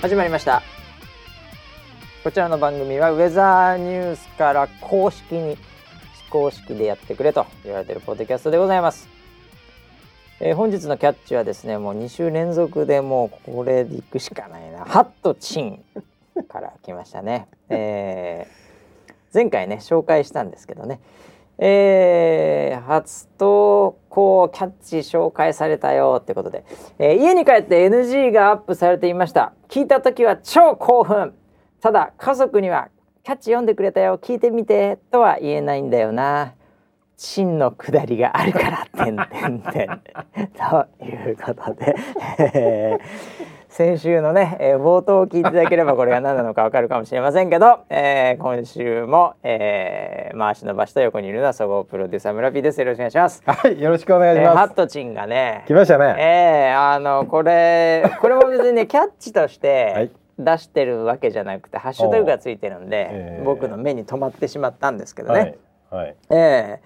始まりました。こちらの番組はウェザーニュースから公式に非公式でやってくれと言われてるポッドキャストでございます、えー本日のキャッチはですねもう2週連続でもうこれでいくしかないな。ハットチンから来ましたね、えー前回ね紹介したんですけどね。えー初投稿キャッチ紹介されたよってことで、えー家に帰って NG がアップされていました。聞いた時は超興奮。ただ家族にはキャッチ読んでくれたよ。聞いてみてとは言えないんだよな。真の下りがあるからてんてんてん。ということで、えー先週のね、えー冒頭を聞いていただければこれが何なのかわかるかもしれませんけど、えー今週も、えー、回し伸ばしと横にいるのは総合プロデューサー村 P ですよろしくお願いします。はい、よろしくお願いしえーハます。ットチンがね来ましたね。えー、あのこれこれも別にねキャッチとしはてい出してるわけじゃなくて、ハッシュタグがついてるんで、えー僕の目に留まってしまったんですけどね。はい、はい、ええ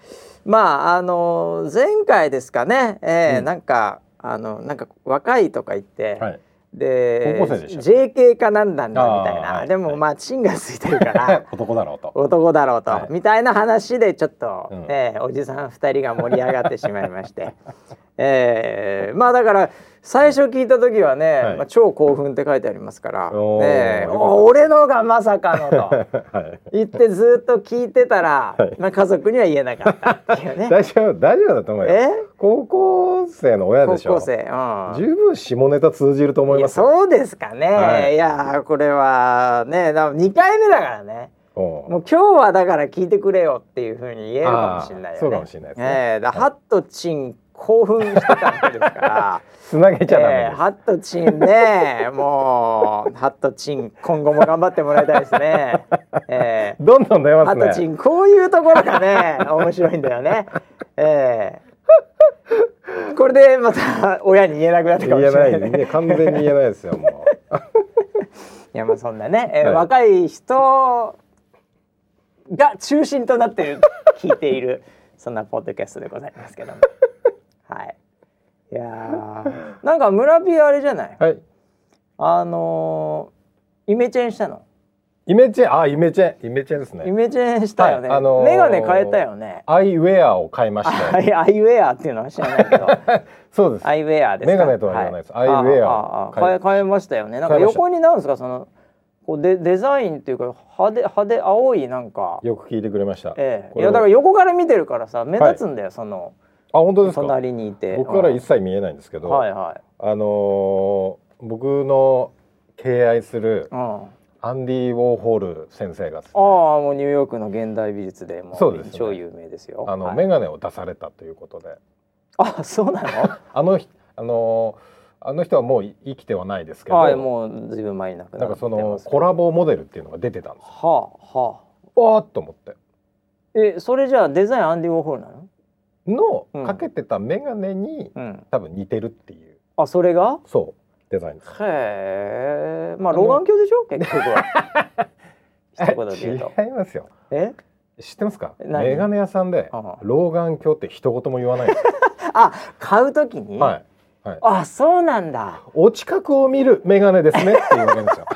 まああの前回ですかね、ええうんなんかあのなんか若いとか言って、はい。で JK かなんだんだみたいな、でもまあチンがついてるから。男だろうと。男だろうと、はい。みたいな話でちょっと、うん。ええおじさん2人が盛り上がってしまいまして。ええまあだから最初聞いた時はね、はいまあ、超興奮って書いてありますから「おーええよかったお俺のがまさかの」と。はい。言ってずっと聞いてたら、はいまあ家族には言えなかったっていうね。大丈夫、大丈夫だと思うよ。え？高校生の親でしょ。高校生、うん。十分下ネタ通じると思いますよ。そうですかね。はいい、やこれはね、だ2回目だからね。うんもう今日はだから聞いてくれよっていう風に言えるかもしれないよね。そうかもしれないですねええだハットチン興奮してたわけですから。つなげちゃダメです。え えハットチンね、もうハットチン今後も頑張ってもらいたいですね。ええどんどん出ますね。ハトチンこういうところがね面白いんだよね。ええこれでまた親に言えなくなったかも言えしれない、ない、ね。ね、完全に言えないですよ。もう。いやまあそんなね、えーはい若い人が中心となってる聞いているそんなポッドキャストでございますけども。はい。いやー なんか村ピーあれじゃない？はい。あのー、イメチェンしたの？イメチェン、あ、イメチェン、イメチェンですね。イメチェンしたよね。はいあのーメガネ変えたよね。アイウェアを買いました。アイウェアっていうのは知らないけど。そうです。アイウェアですか？メガネとは言わないですはいアイウェア変え変えましたよね。なんか横になんですか？そのこうデデザインっていうか派手派手青いなんか。よく聞いてくれました。ええいやだから横から見てるからさ目立つんだよ、そのあ、本当ですか？隣にいて。僕からうん一切見えないんですけど、はいはい。あのー僕の敬愛するアンディ・ウォーホール先生がねあもうニューヨークの現代美術でもそうね超有名ですよ。あの、はいメガネを出されたということであそうなの？あのひあのーあの人はもう生きてはないですけど、はいもうずいぶん前に亡くなってなんかそのコラボモデルっていうのが出てたんですよ。はあはあ。わーっと思ってえそれじゃあデザインアンディ・ウォーホールなの？の、うんかけてたメガネにうん。多分似てるっていうあそれが？そうデザインです。へえ。まあ老眼鏡でしょ？結局は。違いますよ。え？知ってますか？何？メガネ屋さんで老眼鏡って一言も言わない。あ買うときに？はい。はい。あそうなんだ。お近くを見るメガネですねって言われるんですよ。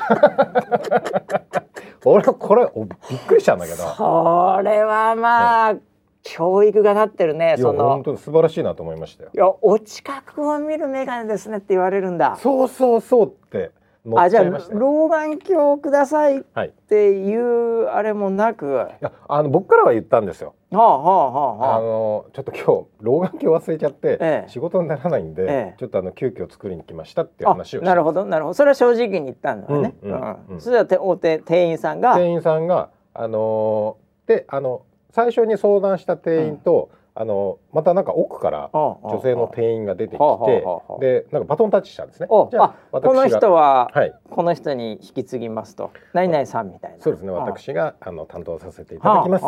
俺これおびっくりしたんだけど。それはまあ、教育がなってるねいやその。本当に素晴らしいなと思いましたよ。い。やお近くを見る眼鏡ですねって言われるんだ。そうそうそうってあじゃあちゃいましたよ。老眼鏡をくださいっていうあれもなく。はやあの僕からは言ったんですよ。あはあはあはあ。あのちょっと今日老眼鏡忘れちゃって、ええ。仕事にならないんで、ええ。ちょっとあの急遽作りに来ましたっていうあ話をなるほどなるほど。それは正直に言ったんだよね、うんうん。うん。それはておて店員さんが？店員さんがあのーであの最初に相談した店員と、あのまたなんか奥から女女性の店員が出てきてでなんかバトンタッチしたんですね。おあ私このが人は、はい。この人に引き継ぎますと。何々さんみたいな。そうですね。あ私があの担当させていただきます。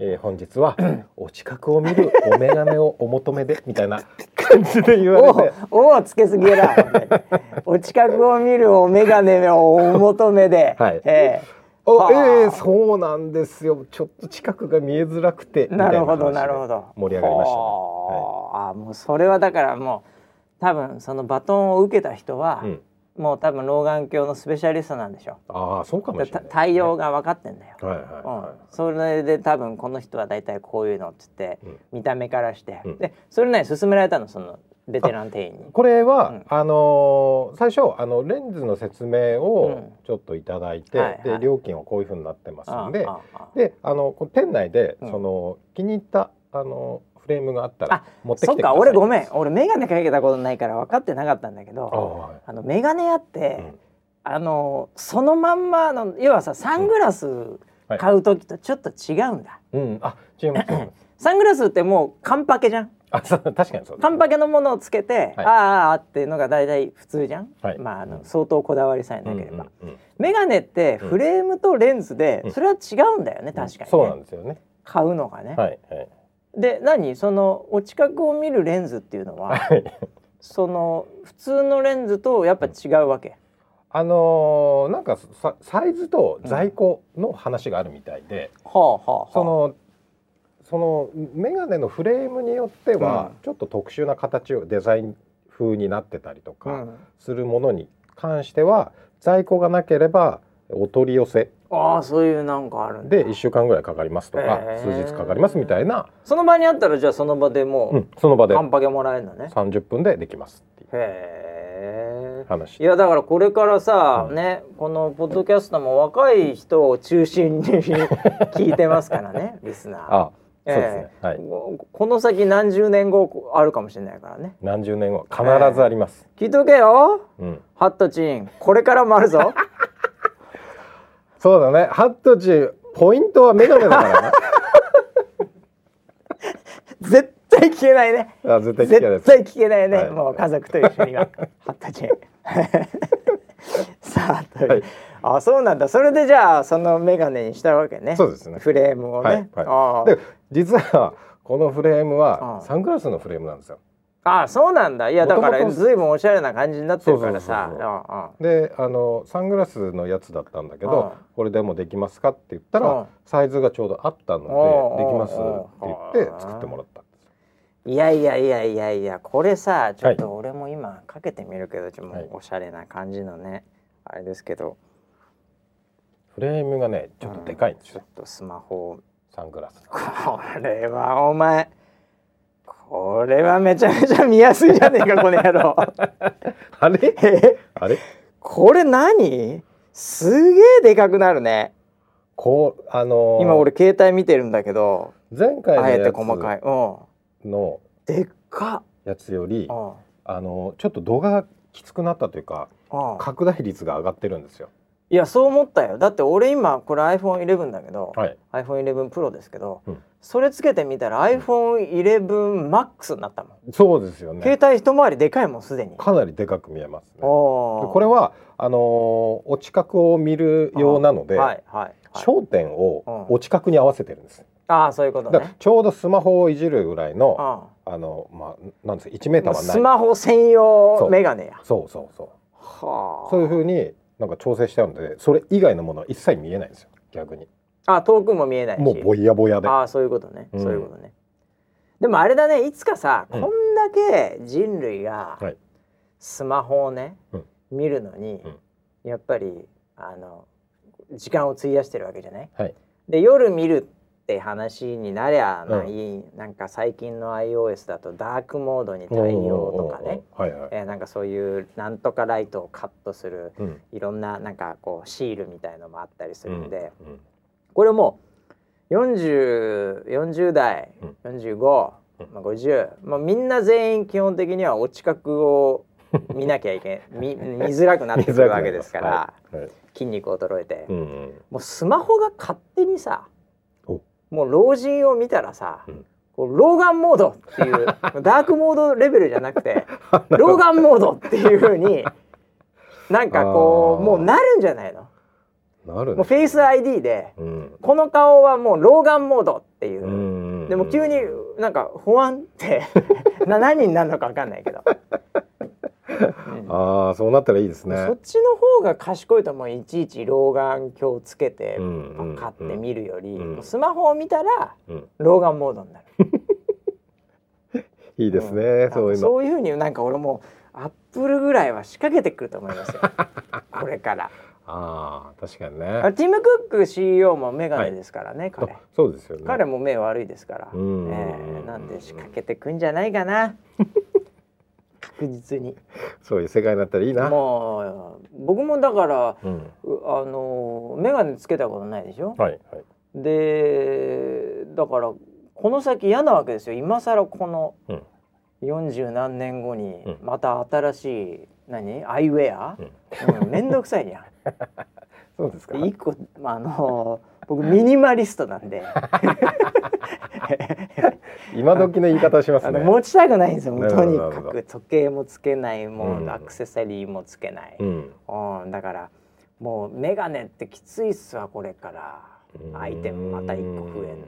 えー本日はお近くを見る お眼鏡をお求めでみたいな。感じで言われて。おおつけすぎやら お近くを見るお眼鏡をお求めで、はい。えおはあえー、そうなんですよ。ちょっと近くが見えづらくてえなるほどなるほど。盛り上がりましたね。はあ。あもうそれはだからもう多分そのバトンを受けた人は、うん。もう多分老眼鏡のスペシャリストなんでしょ。ああそうかもしれない、た対応が分かってんだよ、はいはいうん。は、それで多分この人は大体こういうのっつって、うん。見た目からして、うん。でそれね勧められたのそのベテラン店員。これは、うん。あのー最初あのレンズの説明うをん。ちょっといただいて、はいはい。で料金はこういうふうになってますんであああであの店内で、うん。その気に入ったあのフレームがあったらあ持ってきそっかてください。俺ごめん。俺眼鏡かけたことないから分かってなかったんだけあどはい。あの眼鏡屋って、うん。あのそのまんまの要はさサングラスはい。買う時とちょっと違うんだ、うん、あ違います サングラスってもうカンパケじゃんあそう確かにそうですカンパケのものをつけて、はい。ああっていうのが大体普通じゃん、はい。まああの相当こだわりさえなければ、うんうんうん。メガネってフレームとレンズで、うん。それは違うんだよね確かにね、そうなんですよね。買うのがね、はいはい。で何？そのお近くを見るレンズっていうのは はい。その普通のレンズとやっぱ違うわけ、あのーなんかさサイズと在庫の話があるみたいで、はあはあはあ。そのそのメガネのフレームによっては、ちょっと特殊な形をデザイン風になってたりとうかん、するものに関しては、在庫がなければお取り寄せ。ああそういうなんかあるで1週間ぐらいかかりますとか、数日かかりますみたいな、その場にあったらじゃあその場でもう、うんその場で。カンパケもらえるのね。30分でできますっていうへえ話。いやだからこれからさ、うん。ねこのポッドキャストも若い人を中心に 聞いてますからねリスナー。あそうですね、はい。ここの先何十年後あるかもしれないからね。何十年後必ずあります、聞いとけよ。うん、ハットチン。これからもあるぞ。そうだね。ハットチポイントはメガネだからね 絶対聞けないね。あ絶対聞けない絶対聞けないね、はい。もう家族と一緒にはハットチン。さあという、はいあそうなんだ。それでじゃあそのメガネにしたわけね。そうですね。フレームをね、はいはい。で実はこのフレームうんはサングラスのフレームなんですよ。ああそうなんだ。いやだからずいぶんおしゃれな感じになってるからさ。であのサングラスのやつだったんだけうんどこれでもできますかって言ったうんらサイズがちょうどあったのうんでできますって言っうんて作ってもらった。いやいやいやいやいやこれさちょっはと俺も今かけてみるけどちょっともはい。うおしゃれな感じのねあれですけどフレームがねちょっとでかいんですよ。ちょっとスマホ。をサングラス。これはお前これはめちゃめちゃ見やすいじゃねえかこの野郎。あれ？え？あれ？これ何？すげえでかくなるね。こうあのー今俺携帯見てるんだけど前回のあえてや細かい。つうん。のでっかやつよりうんあのーちょっと動画がきつくなったというかうん。拡大率が上がってるんですよ。いやそう思ったよだって俺今これ iPhone11 だけど、はい。iPhone11 Pro ですけど、うんそれつけてみたら iPhone11 Max になったもん、そうですよね。携帯一回りでかいもんすでに、かなりでかく見えますね。これはあのーお近くを見るようなので、はいはい、はい、焦点をお近くに合わせてるんです。ああそういうことねちょうどスマホをいじるぐらいのああのまあなんですか1メーターはない。スマホ専用メガネやそうそうそう。はあそういう風になんか調整しちゃうので、それ以外のものは一切見えないんですよ。逆に。あ遠くも見えないし。もうぼやぼやで。ああそういうことね、うん。そういうことね。でもあれだね。いつかさ、うん。こんだけ人類がはい。スマホをね、うん。見るのに、うん。やっぱりあの時間を費やしてるわけじゃない？はい。で夜見るって話になりゃうん。ない、なんか最近の iOS だとダークモードに対応とかね、なんかそういうなんとかライトをカットするうん。いろんななんかこうシールみたいのもあったりするんで、うん。これもう 40, 40代、うん。45、うん。まあ、50、まあ、みんな全員基本的にはお近くを見なきゃいけ 見見づらくなってくるわけですから、はい。はい。筋肉衰えて、うんうん。もうスマホが勝手にさおもう老人を見たらさ、うん。こう老眼モードっていう ダークモードレベルじゃなくて 老眼モードっていう風になんかこうもうなるんじゃないの？なるもうフェイス ID でうん。この顔はもう老眼モードっていう、うんでも急になんか不安って な何になるのか分かんないけど、うんああそうなったらいいですね。そっちの方が賢いと思ういちいち老眼鏡つけて買って見るより、うん。スマホを見たらうん。老眼モードになる。いいですね、ん。そういうの。そういうふうになんか俺もアップルぐらいは仕掛けてくると思いますよ。これから。ああ確かにあね。ティム・クック CEO もメガネですからね、彼。あそうですよね。彼も目悪いですから、えうんーなんで仕掛けてくんじゃないかな確実に。そういう世界になったらいいな。もう僕もだからうん。うあのメガネつけたことないでしょ？はいはい。でだからこの先嫌なわけですよ。今更このうん。40何年後にうん。また新しい何？アイウェア、うん、めんどくさいじゃん。そうですか。一個、まあ、あの僕ミニマリストなんで。今時の言い方をしますね。持ちたくないんですよ。とにかく時計もつけないもう、うん。アクセサリーもつけない、うん。うん、だからもうメガネってきついっすわこれから。アイテムまた一個増えん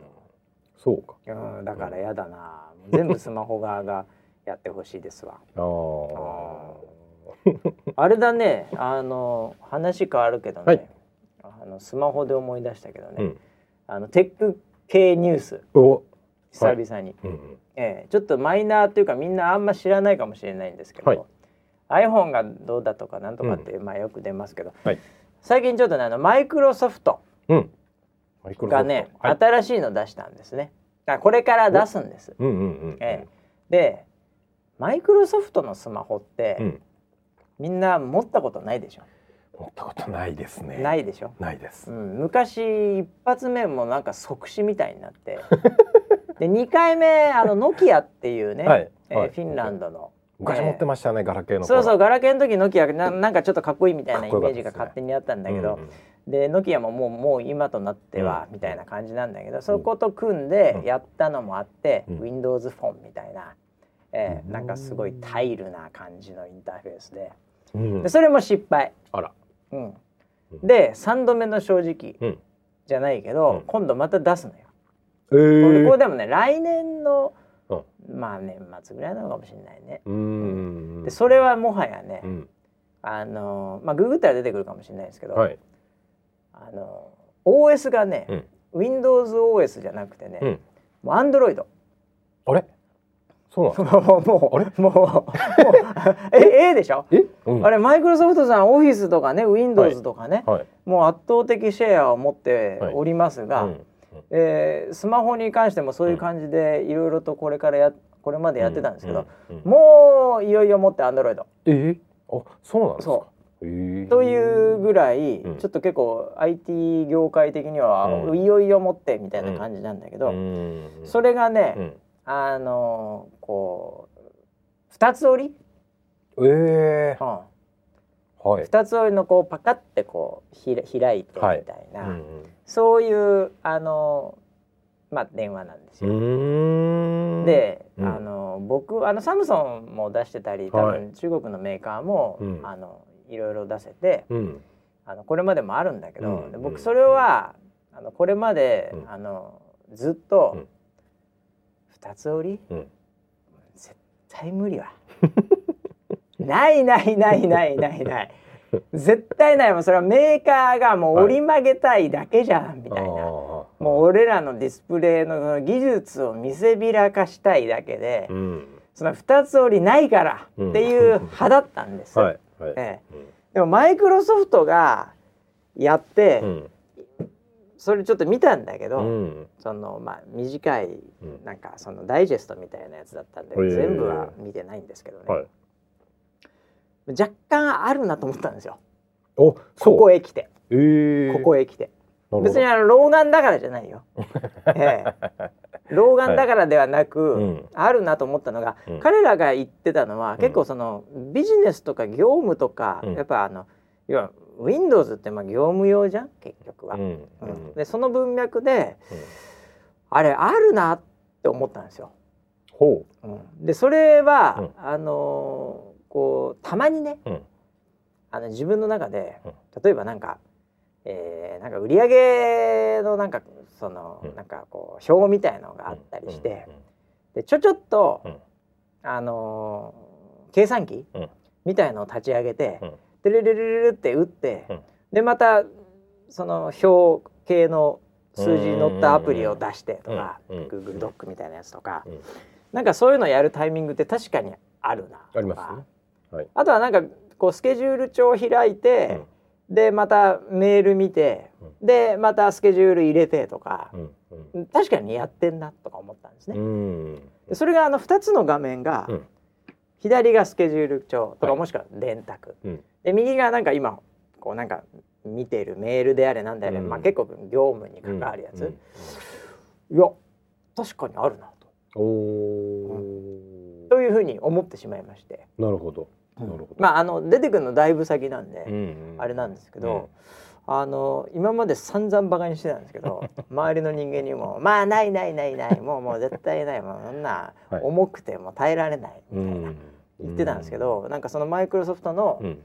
そうか。の、うん、だからやだな。全部スマホ側がやってほしいですわ。あああれだね。あの話変わるけどね、はいあのスマホで思い出したけどね、うん。あのテック系ニュース。お。久々に、うんええ。ちょっとマイナーというかみんなあんま知らないかもしれないんですけど、はい。iPhone がどうだとかなんとかって、まあよく出ますけど、はい。最近ちょっとねあのマイクロソフトがね、はい。新しいの出したんですね。あこれから出すんです、うんうんうんええ。でマイクロソフトのスマホって、うん。みんな持ったことないでしょ、持ったことないですね。ないでしょ、ないです。うん、昔一発目もなんか即死みたいになって。で2回目あのノキアっていうね、はい。えーはい。フィンランドの、昔持ってましたねガラケーのそうそううガラケーの時ノキアななんかちょっとかっこいいみたいなイメージが勝手にあったんだけど、うん。うんでノキアももうもう今となっては、みたいな感じなんだけど、そこと組んでやったのもあって、うん。Windows フォンみたいな、えーうん。なんかすごいタイルな感じのインターフェースで。うん。でそれも失敗、あらうん、で3度目の正直うん。じゃないけど、うん。今度また出すのよ。えこれー。これでもね来年のうん。まあ年末ぐらいなのかもしれないね。うーん。でそれはもはやね、うん。あのまあググったら出てくるかもしれないですけど、はい。あの OS がね、うん。WindowsOS じゃなくてね、うん。もう Android あれ？そうなんですかもうあれ？もうもうええ？えでしょ、え？うん。あれマイクロソフトさんオフィスとかね Windows とかね、はい。もう圧倒的シェアを持っておりますが、うんえースマホに関してもそういう感じでいろいろとこれからやこれまでやってたんですけど、うんうんもういよいよもって Android えー？あそうなんですか？というぐらい、うん。ちょっと結構 IT 業界的には、うん。いよいよもってみたいな感じなんだけど、うん。それがね、うんあのーこう二つ折り、えうん、ーはい。二つ折りのこうパカってこうひら開いてみたはい。いな、うん。そういうあのーまあ電話なんですうよ。ん。で、うん。あの僕あのサムソンも出してたり多はい。分中国のメーカーも、うん。あのいろいろ出せてうん。あのこれまでもあるんだけど、うん。で僕それは、あのこれまで、うん。あのずっと、うん二つ折り？うん。絶対無理わ。ないないないないないない。絶対ないもうそれはメーカーがもう折り曲げたいだけじゃん、みたいな。もう俺らのディスプレイのその技術を見せびらかしたいだけで、うん。その二つ折りないからっていう派だったんです。はいはい。ええ。でもマイクロソフトがやって、うんそれちょっと見たんだけど、うん。そのまあ短いうん。なんかそのダイジェストみたいなやつだったんで、へえ全部は見てないんですけどね、はい。若干あるなと思ったんですよ。おここへ来て、えー。ここへ来て。別にあの老眼だからじゃないよ、ええ。老眼だからではなく、うん。あるなと思ったのが、うん。彼らが言ってたのは、ん。結構そのビジネスとか業務とか、うん。やっぱあの要は Windows ってまあ業務用じゃん結局は。うんううん。んでその文脈であれあるなって思ったんですよ。ほう。ん。でそれは、うん。あのーこうたまにね、うん。あの自分の中でうん。例えばなんか、えーなんか売り上げのなんかその、うん。なんかこう表みたいのがあったりして、でちょちょっと、うん。あのー計算機、うん。みたいのを立ち上げて、うんでルルルルルって打って、うん。でまたその表系の数字乗ったアプリを出してとか、うん。うん。Google ドックみたいなやつとか、うん。なんかそういうのやるタイミングって確かにあるなありますね。はい。あとはなんかこうスケジュール帳を開いて、でまたメール見て、でまたスケジュール入れてとかう、ん。うん。確かにやってんなとか思ったんですね。それがあの2つの画面が、うん。左がスケジュール帳とか、はい。もしくは電卓うんで右がなんか今こうなんか見てるメールであれなんであれ、うん。まあ、結構業務に関わるやつ、うん。いや確かにあるなと。というふうに思ってしまいまして、なるほど。なるほど。まああの出てくるのだいぶ先なんで、うんうん。あれなんですけど、あの今まで散々バカにしてたんですけど 周りの人間にも「まあないないないないもうもう絶対ないもうそんなはい。重くてもう耐えられない」うみたいな、ん。言ってたんですけど、なんかそのマイクロソフトのうん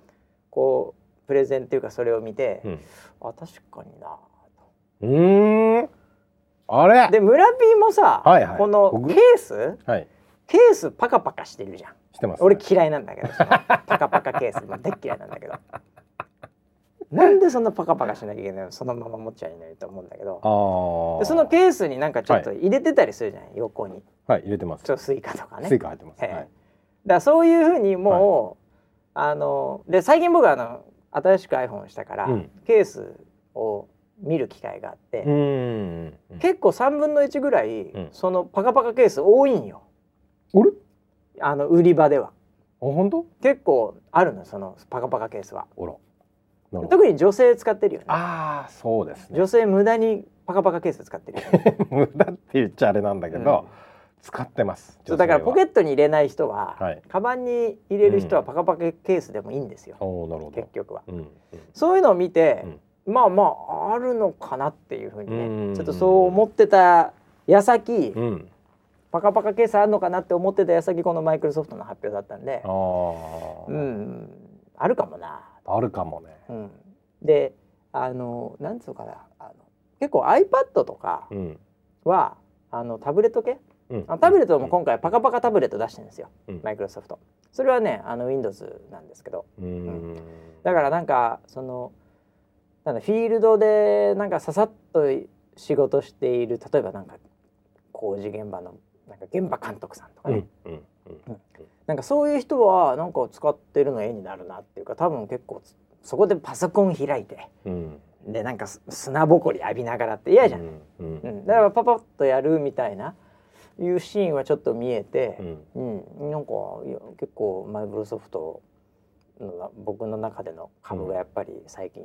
こうプレゼンっていうかそれを見て、うん。あ確かにな。とうーん。あれ？で村 P もさ、はいはい。この僕？ケース？はい。ケースパカパカしてるじゃん。してます。ね俺嫌いなんだけどパカパカケース。も大っ嫌いなんだけど。なんでそんなパカパカしなきゃいけないの？そのまま持っちゃいないと思うんだけど。ああでそのケースになんかちょっと入れてたりするじゃない、横に。はい入れてます。ちょっと Suica とかね。 Suica 入ってます。ええ。はいだからそういうふうにもう、あので最近僕はあの新しく iPhone をしたから、うん。ケースを見る機会があって、うん結構3分の1ぐらい、うん。そのパカパカケース多いんよ。あれあの売り場では。あ本当？結構あるのそのパカパカケースは。特に女性使ってるよね。ああそうですね。女性無駄にパカパカケース使ってるよね。無駄って言っちゃあれなんだけど、使ってます。そうだからポケッットに入れない人は、はい。カバンに入れる人はうん。パカパカケースでもいいんですよ、トおーなるほど。結局は。うんうん。そういうのを見て、うん。まあまああるのかなっていうふうにね、うん。ちょっとそう思ってた矢先、うん。パカパカケースあるのかなって思ってた矢先このマイクロソフトの発表だったんで。ああ、うんあるかもな、あるかもね。うん、であのなんつうのかな。あの結構 iPad とかうん。はあのタブレット系うんあタブレットも今回パカパカタブレット出してるんですよ、うん。マイクロソフト。それはねあの Windows なんですけど。うん。だからなんかそのなんだフィールドでなんかささっと仕事している例えばなんか工事現場のなんか現場監督さんとかうん。ね、うん。うん。なんかそういう人はなんか使ってるの絵になるなっていうか多分結構つそこでパソコン開いて。うん。でなんかす砂ぼこり浴びながらって嫌じゃん、うん。うん。だからパパッとやるみたいないうシーンはちょっと見えてう、ん。うん。なんかいや結構マイクロソフトの僕の中での株がやっぱり最近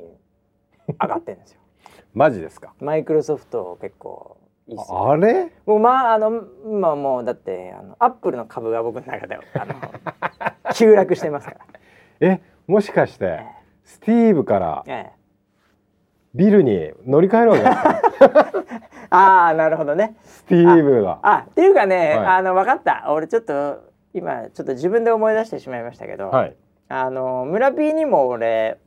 上がってるんですよ。マジですか？マイクロソフト結構いいっすよ。ああれ？もうまああのまあもうだってあのアップルの株が僕の中ではあの 急落してますから。えもしかしてえスティーブからえええビルに乗り換えるわけです。か ああなるほどね。スティーブが。あっていうかね、はい。あの分かった。俺ちょっと今ちょっと自分で思い出してしまいましたけど、はい。あの村 P にも俺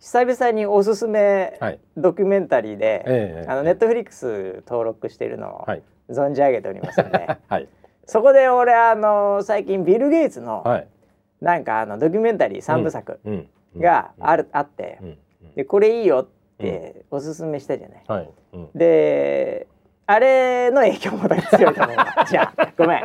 久々におすすめはい。ドキュメンタリーで、ええあのネットフリックス登録しているのをはい。存じ上げておりますので、はい。そこで俺あの最近ビル・ゲイツのはい。なんかあのドキュメンタリー3部作うんがある、あってでこれいいよっておすすめしたじゃない。はい。うん。であれの影響も強いと思うわ。じゃあごめん。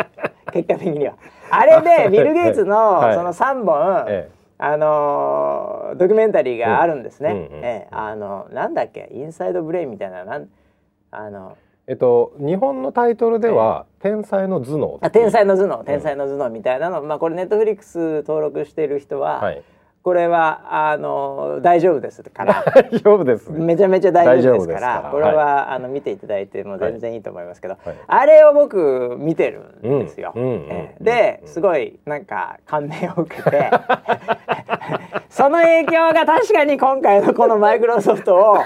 結果的には。あれでビル・ゲイツのはい。その3本、えあのードキュメンタリーがあるんですね。うんうんうんええ。あのなんだっけ？インサイドブレインみたいななん？あのええっと日本のタイトルでは天才の頭脳あ天才の頭脳。天才の頭脳みたいなの、まあこれネットフリックス登録してる人は、はいこれはあの大丈夫ですから。大丈夫ですね。めちゃめちゃ大丈夫ですから。ら。これは、あの見ていただいても全然いいと思いますけど、はい。あれを僕見てるんですよ。ええ。ですごいなんか感銘を受けて。その影響が確かに今回のこのマイクロソフトを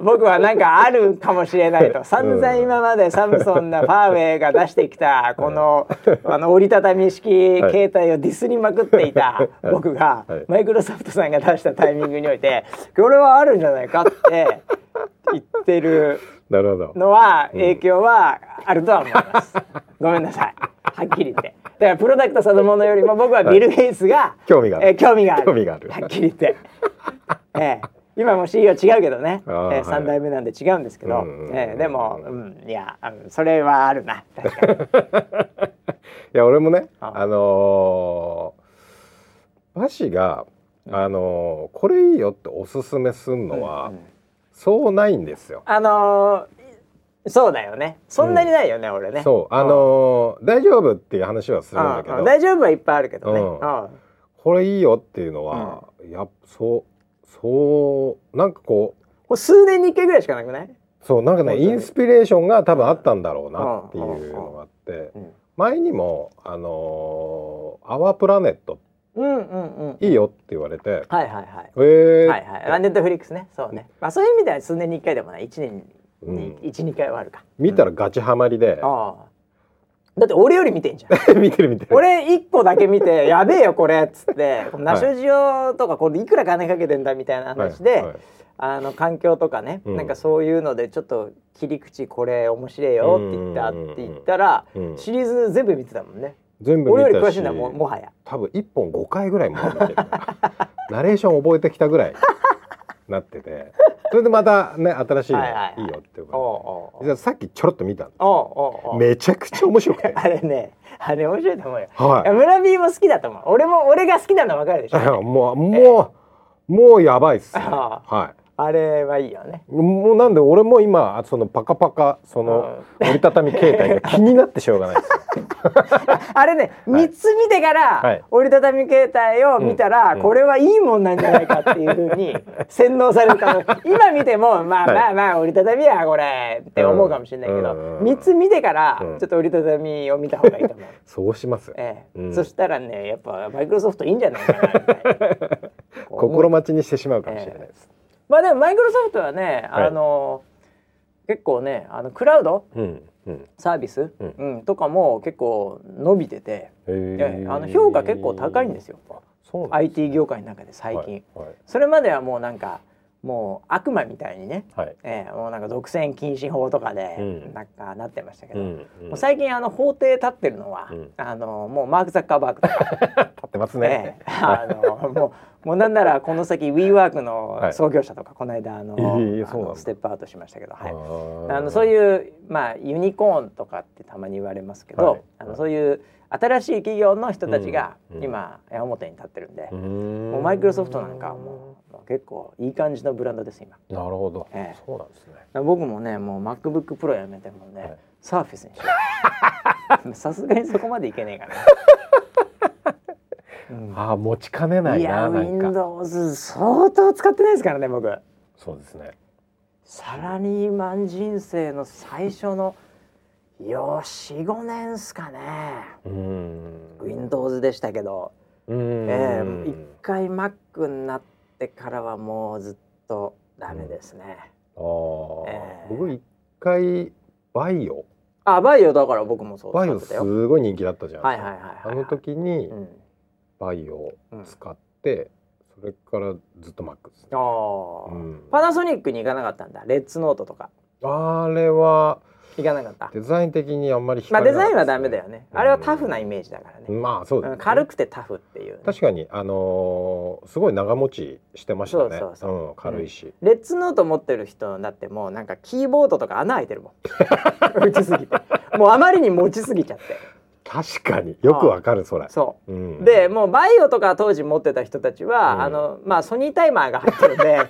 僕はなんかあるかもしれないと。散々今までサムソンなファーウェイが出してきたこのあの折りたたみ式はい。携帯をディスりまくっていた僕がはい。マイクロソフトさんが出したタイミングにおいて これはあるんじゃないかって言ってる のは影響はあるとは思います。ごめんなさい。はっきり言って。だからプロダクトそのものよりも僕はビル・ゲイツが、興味がある。えー興味がある。興味がある。はっきり言って。ええ今も CEO 違うけどね、えあーはい。ー、3代目なんで違うんですけど、えーでも、うん、いやそれはあるな。確かにいや俺もねああのーバシがうんあのこれいいよっておすすめするのは、うんうん。そうないんですよ。あのーそうだよね。そんなにないよね、俺ね。そう。あの大丈夫っていう話はするんだけど、うんうん大丈夫はいっぱいあるけどね、うん。うん。これいいよっていうのは、やっぱそうそうなんかこうこれ数年に一回ぐらいしかなくない？そうなんかねインスピレーションが多分あったんだろうなっていうのがあって。うん。前にもあのーアワープラネットうんうんうん。いいよって言われて、はいはいはい。えー、はいはい。ネットフリックスね。そうね、まあ、そういう意味では数年に一回でもない。一年にうん。一二、回はあるか。見たらガチハマりで、ああだって俺より見てんじゃん。見てる見てる。俺一個だけ見て「やべえよこれ」っつって「このナショジオとかこれいくら金かけてんだ」みたいな話で、はい。はい。あの環境とかね、うん。なんかそういうのでちょっと切り口これ面白いよって言ったって言ったら、うん。シリーズ全部見てたもんね全部見たし。俺より詳しいんだもんもはや。多分一本5回ぐらいもう見てるナレーション覚えてきたぐらいなってて。それでまたね新しいのはいはいよっていうかおうおうじゃあさっきちょろっと見たのおうおうおう。めちゃくちゃ面白くて。あれねあれ面白いと思うよ、はい。や村 B も好きだと思う。俺も俺が好きなの分かるでしょ。いもうもうもうやばいっすね。あはあれはいいよね。いもうなんで俺も今そのパカパカその折りたたみ携帯が気になってしょうがないです あれね、三つ見てから、はい。折りたたみ携帯を見たら、うん。これはいいもんなんじゃないかっていうふうに 洗脳されるかも。今見ても まあはい。まあまあ折りたたみはこれって思うかもしれないけど、うん。三つ見てからうん。ちょっと折りたたみを見た方がいいと思う。そうしますええ。うん。そしたらねやっぱマイクロソフトいいんじゃないかな心待ちにしてしまうかもしれないです、まあでもマイクロソフトはね、はい。あの結構ねあのクラウドうんうん。サービス、うん。うん、とかも結構伸びてて、あの評価結構高いんですよ。す IT 業界の中で最近、はい。それまではもうなんかもう悪魔みたいにね、はい、はいええもうなんか独占禁止法とかでうん。なんかなってましたけど、うんうん、もう最近あの法廷立ってるのは、うん。あのもうマーク・ザッカーバーグとか、立ってますね。ええあのもうもうなんならこの先 WeWork のはい。創業者とかこの間あの,、あええそうなんだ。のステップアウトしましたけど、はい、ああのそうういうまあユニコーンとかってたまに言われますけど、はい。あのそういう新しい企業の人たちがうん。うん。今矢面に立ってるんで、ももうマイクロソフトなんかはもう結構いい感じのブランドです今。なるほど、ええ。そうなんですね。僕もねもう MacBook Pro やめてもね、はい。サーフェスにしよう。さすがにそこまでいけねえかな、うん。ああ持ちかねないいやななんか。Windows 相当使ってないですからね僕。そうですね。サラリーマン人生の最初のよ45年っすかね。うーん。Windows でしたけど、うーん。ええ一回 Mac になってからはもうずっとダメですね、あー。ええ。僕一回バイオ。あバイオだから僕もそうバイオす使ってたよ。ごい人気だったじゃないですか、はいはいはいはい。あの時にうん。バイオを使って、それからずっと Mac ですね、ああ、うん。パナソニックに行かなかったんだ。レッツノートとか。あれは行かなかった。デザイン的にあんまり惹まあデザインはダメだよね、あれはタフなイメージだからね、まあそうです、うんね、軽くてタフっていうね、確かにあのーすごい長持ちしてましたね。そうそうそう。うん、軽いし、レッツノート持ってる人だってもうなんかキーボードとか穴開いてるもん。打ちすぎて。もうあまりに持ちすぎちゃって。確かに。よくわかるそれ、そう。うん、でもうバイオとか当時持ってた人たちは、うん。あのまあソニータイマーが入ってるんで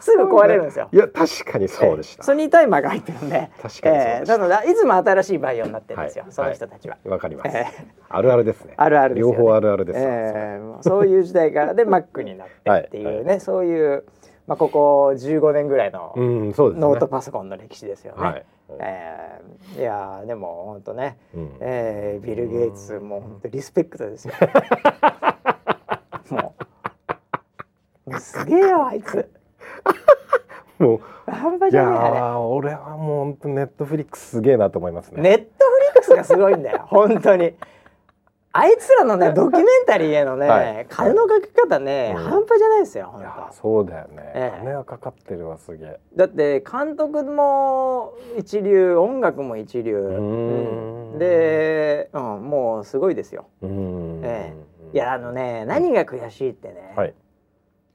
すぐ壊れるんですよ。い。や確かにそうでした。ええ。ソニータイマーが入ってるんで、確かにええ。なのでいつも新しいバイオになってるんですよ、はい。その人たちは。わかります、えあるあるですね。あるある両方あるあるです、えそういう時代からで Mac になってっていうね、そういう、まあ、ここ15年ぐらいのノートパソコンの歴史ですよね。はい、ええ。いやーでも本当ね、うん。ええビル・ゲイツも本当リスペクトですよ。もうすげえよあいつ。も半端ういやじゃねえあれ。ー俺はもう本当ネットフリックスすげえなと思いますね。ネットフリックスがすごいんだよ 本当に。あいつらのね ドキュメンタリーへのね、はい。金のかけ方ね、うん。半端じゃないですよ本当。そうだよね、ええ。金はかかってるわすげえ。だって監督も一流音楽も一流、ん。うん。で、うん、もうすごいですよ。うん。え。いやあのね何が悔しいってね、はい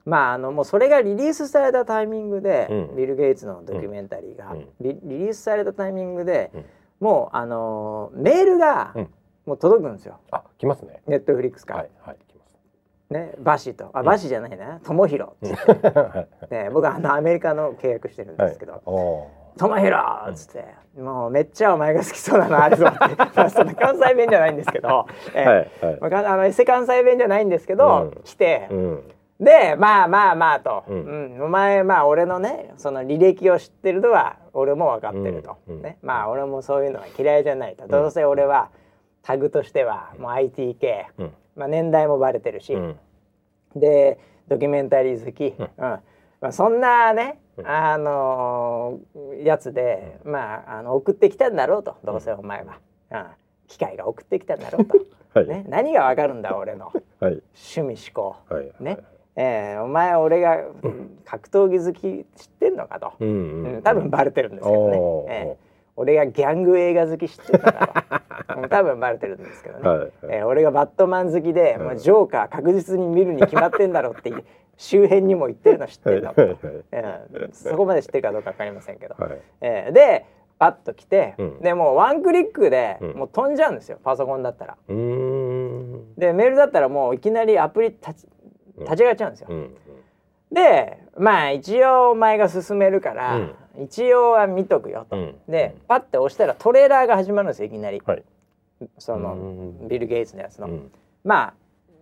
まああのもうそれがリリースされたタイミングで、うん。ビル・ゲイツのドキュメンタリーが、うん。リリリースされたタイミングで、うん。もうあのメールがうん。もう届くんですよ。あ来ますね。ネットフリックスから、はいはい来ます。ねバシと。あバシじゃないな。友弘っつって、ね、僕はあのアメリカの契約してるんですけど、お友弘っつって、もうめっちゃお前が好きそうなのあるぞって。まあそんな関西弁じゃないんですけど、えーはいはい。まあかあのエセ関西弁じゃないんですけど、うん。来て、うんでまあまあまあと、ううん。んお前まあ俺のねその履歴を知ってるのは俺も分かってると、うん。うん。ね、まあ俺もそういうのは嫌いじゃないと、どうせ俺はタグとしてはもう IT 系、うん。まあ、年代もバレてるし、うん。でドキュメンタリー好き、うん。まあ、そんなね、うん。あのーやつで、まああの送ってきたんだろうと。どうせお前は、うん、機械が送ってきたんだろうと、はい。ね、何がわかるんだ俺の。はい。趣味思考。はい。ねえーお前俺がうん。格闘技好き知ってんのかと、うんううんん多分バレてるんですけどね、えー俺がギャング映画好き知ってんのかとうん多分バレてるんですけどね、はい。はいえー俺がバットマン好きで、うんもうジョーカー確実に見るに決まってんだろうって周辺にも言ってるの知ってはいるの、はいはい。えーそこまで知ってるかどうか分かりませんけど、はい。えーでパッと来て、うん。でもうワンクリックでうん。もう飛んじゃうんですよパソコンだったら。でメールだったらもういきなりアプリ立ち立ち上がっちゃうんですよ。うんでまあ一応お前が進めるから、うん一応は見とくよと。うんでパッて押したらトレーラーが始まるんですよいきなり。はいそのうんビル・ゲイツのやつの。うんまあ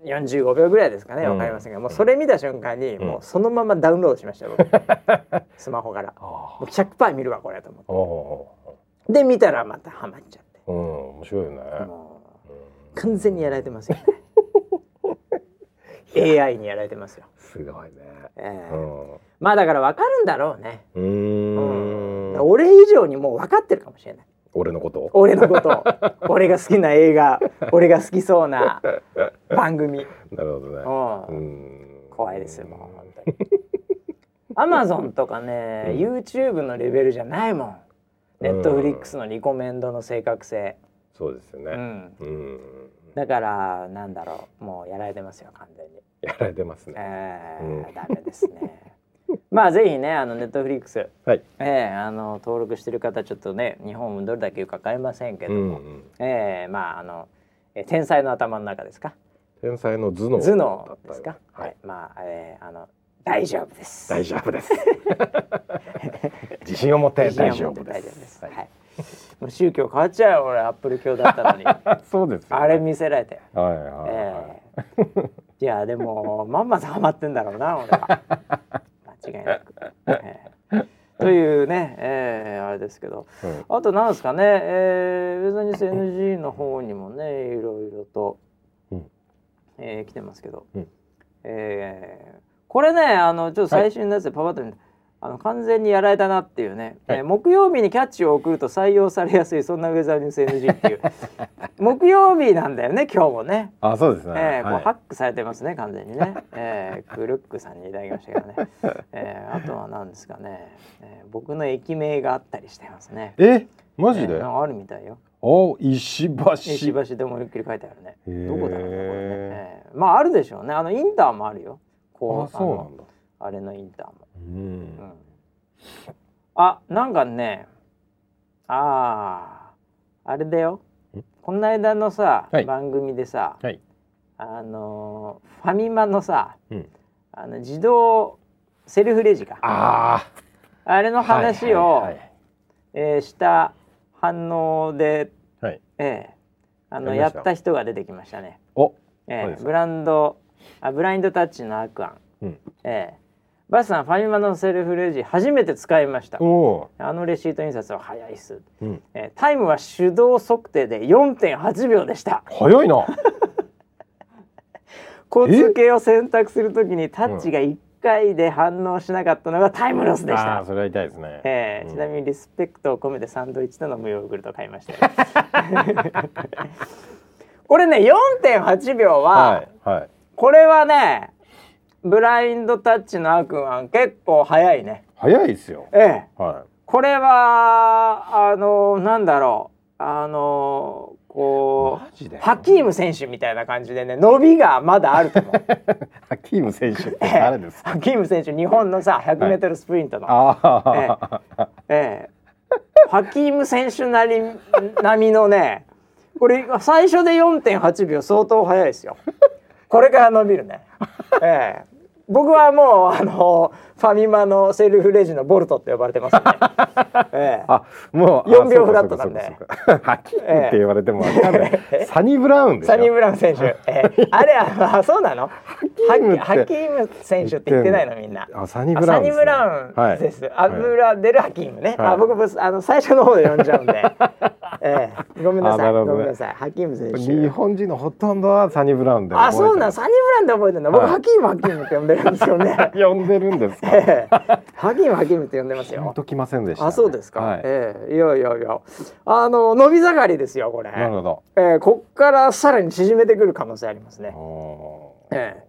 45秒ぐらいですかねうんわかりませんが、もうそれ見た瞬間に、うんもうそのままダウンロードしましたよ僕 スマホから。あもう100%見るわこれと思って。で見たらまたハマっちゃって。ーうん面白いよね完全にやられてますよね。AI にやられてますよ。すごいね。ええ。うん。まあだから分かるんだろうね。うーん。俺以上にもう分かってるかもしれない。俺のこと？俺のこと。を俺が好きな映画。俺が好きそうな番組、なるほどね。う、うんん。怖いですよもう本当に。アマゾンとかね、うん。YouTube のレベルじゃないもん。ネットフリックスのリコメンドの正確性、そうですよね。うん、うんだからなんだろうもうやられてますよ完全に、やられてますね。えーうん。ダメですね。まあぜひねあのネットフリックスはい。えー、あの登録してる方ちょっとね日本どれだけか分かりませんけども、うんうん。えー、まああの、えー天才の頭の中ですか？天才の頭脳。頭脳ですか？ははい。い、まあ、えー、あの大丈夫です。大丈夫です。自信を持って大丈夫 夫です。はい、宗教変わっちゃうよ俺アップル教だったのに。そうですよね。あれ見せられて。はいはいはい。えー、いやでもまんまとハマってんだろうな俺は。間違いなく、えーというね、えー、あれですけど。うん。あとなんですかね、えー、ウェザーニュース NG の方にもねいろいろと、うん。えー来てますけど、うん。えーこれねあのちょっと最新のやつでパパッと見て、あの完全にやられたなっていうね、はい。えー木曜日にキャッチを送ると採用されやすいそんなウェザーニュース NG っていう。木曜日なんだよね今日もね。あそうですね。えーこうはいハックされてますね完全にね、えー、クルックさんにいただきましたけどね、えーあとは何ですかね、えー僕の駅名があったりしてますね。えマジで？えーあるみたいよ。お石橋。石橋でもゆっくり書いてあるね。どこだろうねこれね、えーまああるでしょうね。あのインターもあるよ。こあそうなのんだ。あれのインターも、うん。うん、あなんかねあーあれだよ。んこの間のさ、はい。番組でさ、はい。あのーファミマのさうん。あの自動セルフレジか。ああれのあ話を、はいえーした反応で、はい。はいええあのやった人が出てきましたね。お。えそうですか。えブランドあブラインドタッチのアクアン、うん。ええバスさんファミマのセルフレジ初めて使いました。あのレシート印刷は早いっす、ーうん。ええタイムは手動測定で4.8秒でした。早いな。交通系を選択するときにタッチが1回で反応しなかったのがタイムロスでした。あー、それは痛いですね。うん。ええちなみにリスペクトを込めてサンドイッチとの無ヨーグルト買いましたよ。これね4.8秒は、はいはい。これはねブラインドタッチのアクアン結構早いね。早いですよ。ええ。はこれはあのなんだろう。あのこうハキーム選手みたいな感じでね伸びがまだあると思う。ハキーム選手って誰ですか？ハキーム選手日本のさ 100m スプリントの、ああええ。ハキーム選手なり並みのねこれ最初で4.8秒相当早いですよ。これから伸びるね。ええ僕はもうあのファミマのセルフレジのボルトって呼ばれてますね。ええ、あもう4秒フラットなんで。ハキ って言われても。サニブラウンでサニブラウン選手。ええ、あれはあそうなの？ハキハキーム選手って言ってないのみんな。あサニブラウン、サニブラウンです。油出るハキームね。あ僕あの最初の方で呼んじゃうんで。ええ、ごめんなさい。ごめんなさい。ハキーム選手。日本人のほとんどはサニブラウンであそうなんサニブラウンで覚えてるの。僕ハキームハキームって呼んでるんですよね。呼んでるんですか？ハキムハキムって呼んでますよ。ときませんでした、あ、そうですか。はい、ええー、いやいやいや、あの伸び盛りですよこれ。なるほど。えー、こっからさらに縮めてくる可能性ありますね。ええ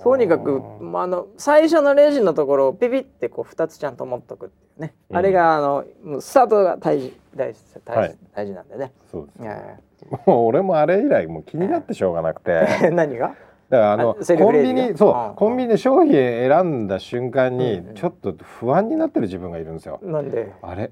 ー、とにかく、まあ、あの最初のレジのところをピピってこう二つちゃんと持っとくっていうね。うん、あれがあのスタートが大事大事大事、はい、大事なんでね。そうです、ね。もう俺もあれ以来もう気になってしょうがなくて。何が？だからあのコンビニそうコンビニで商品選んだ瞬間にちょっと不安になってる自分がいるんですよ。なんで？あれ？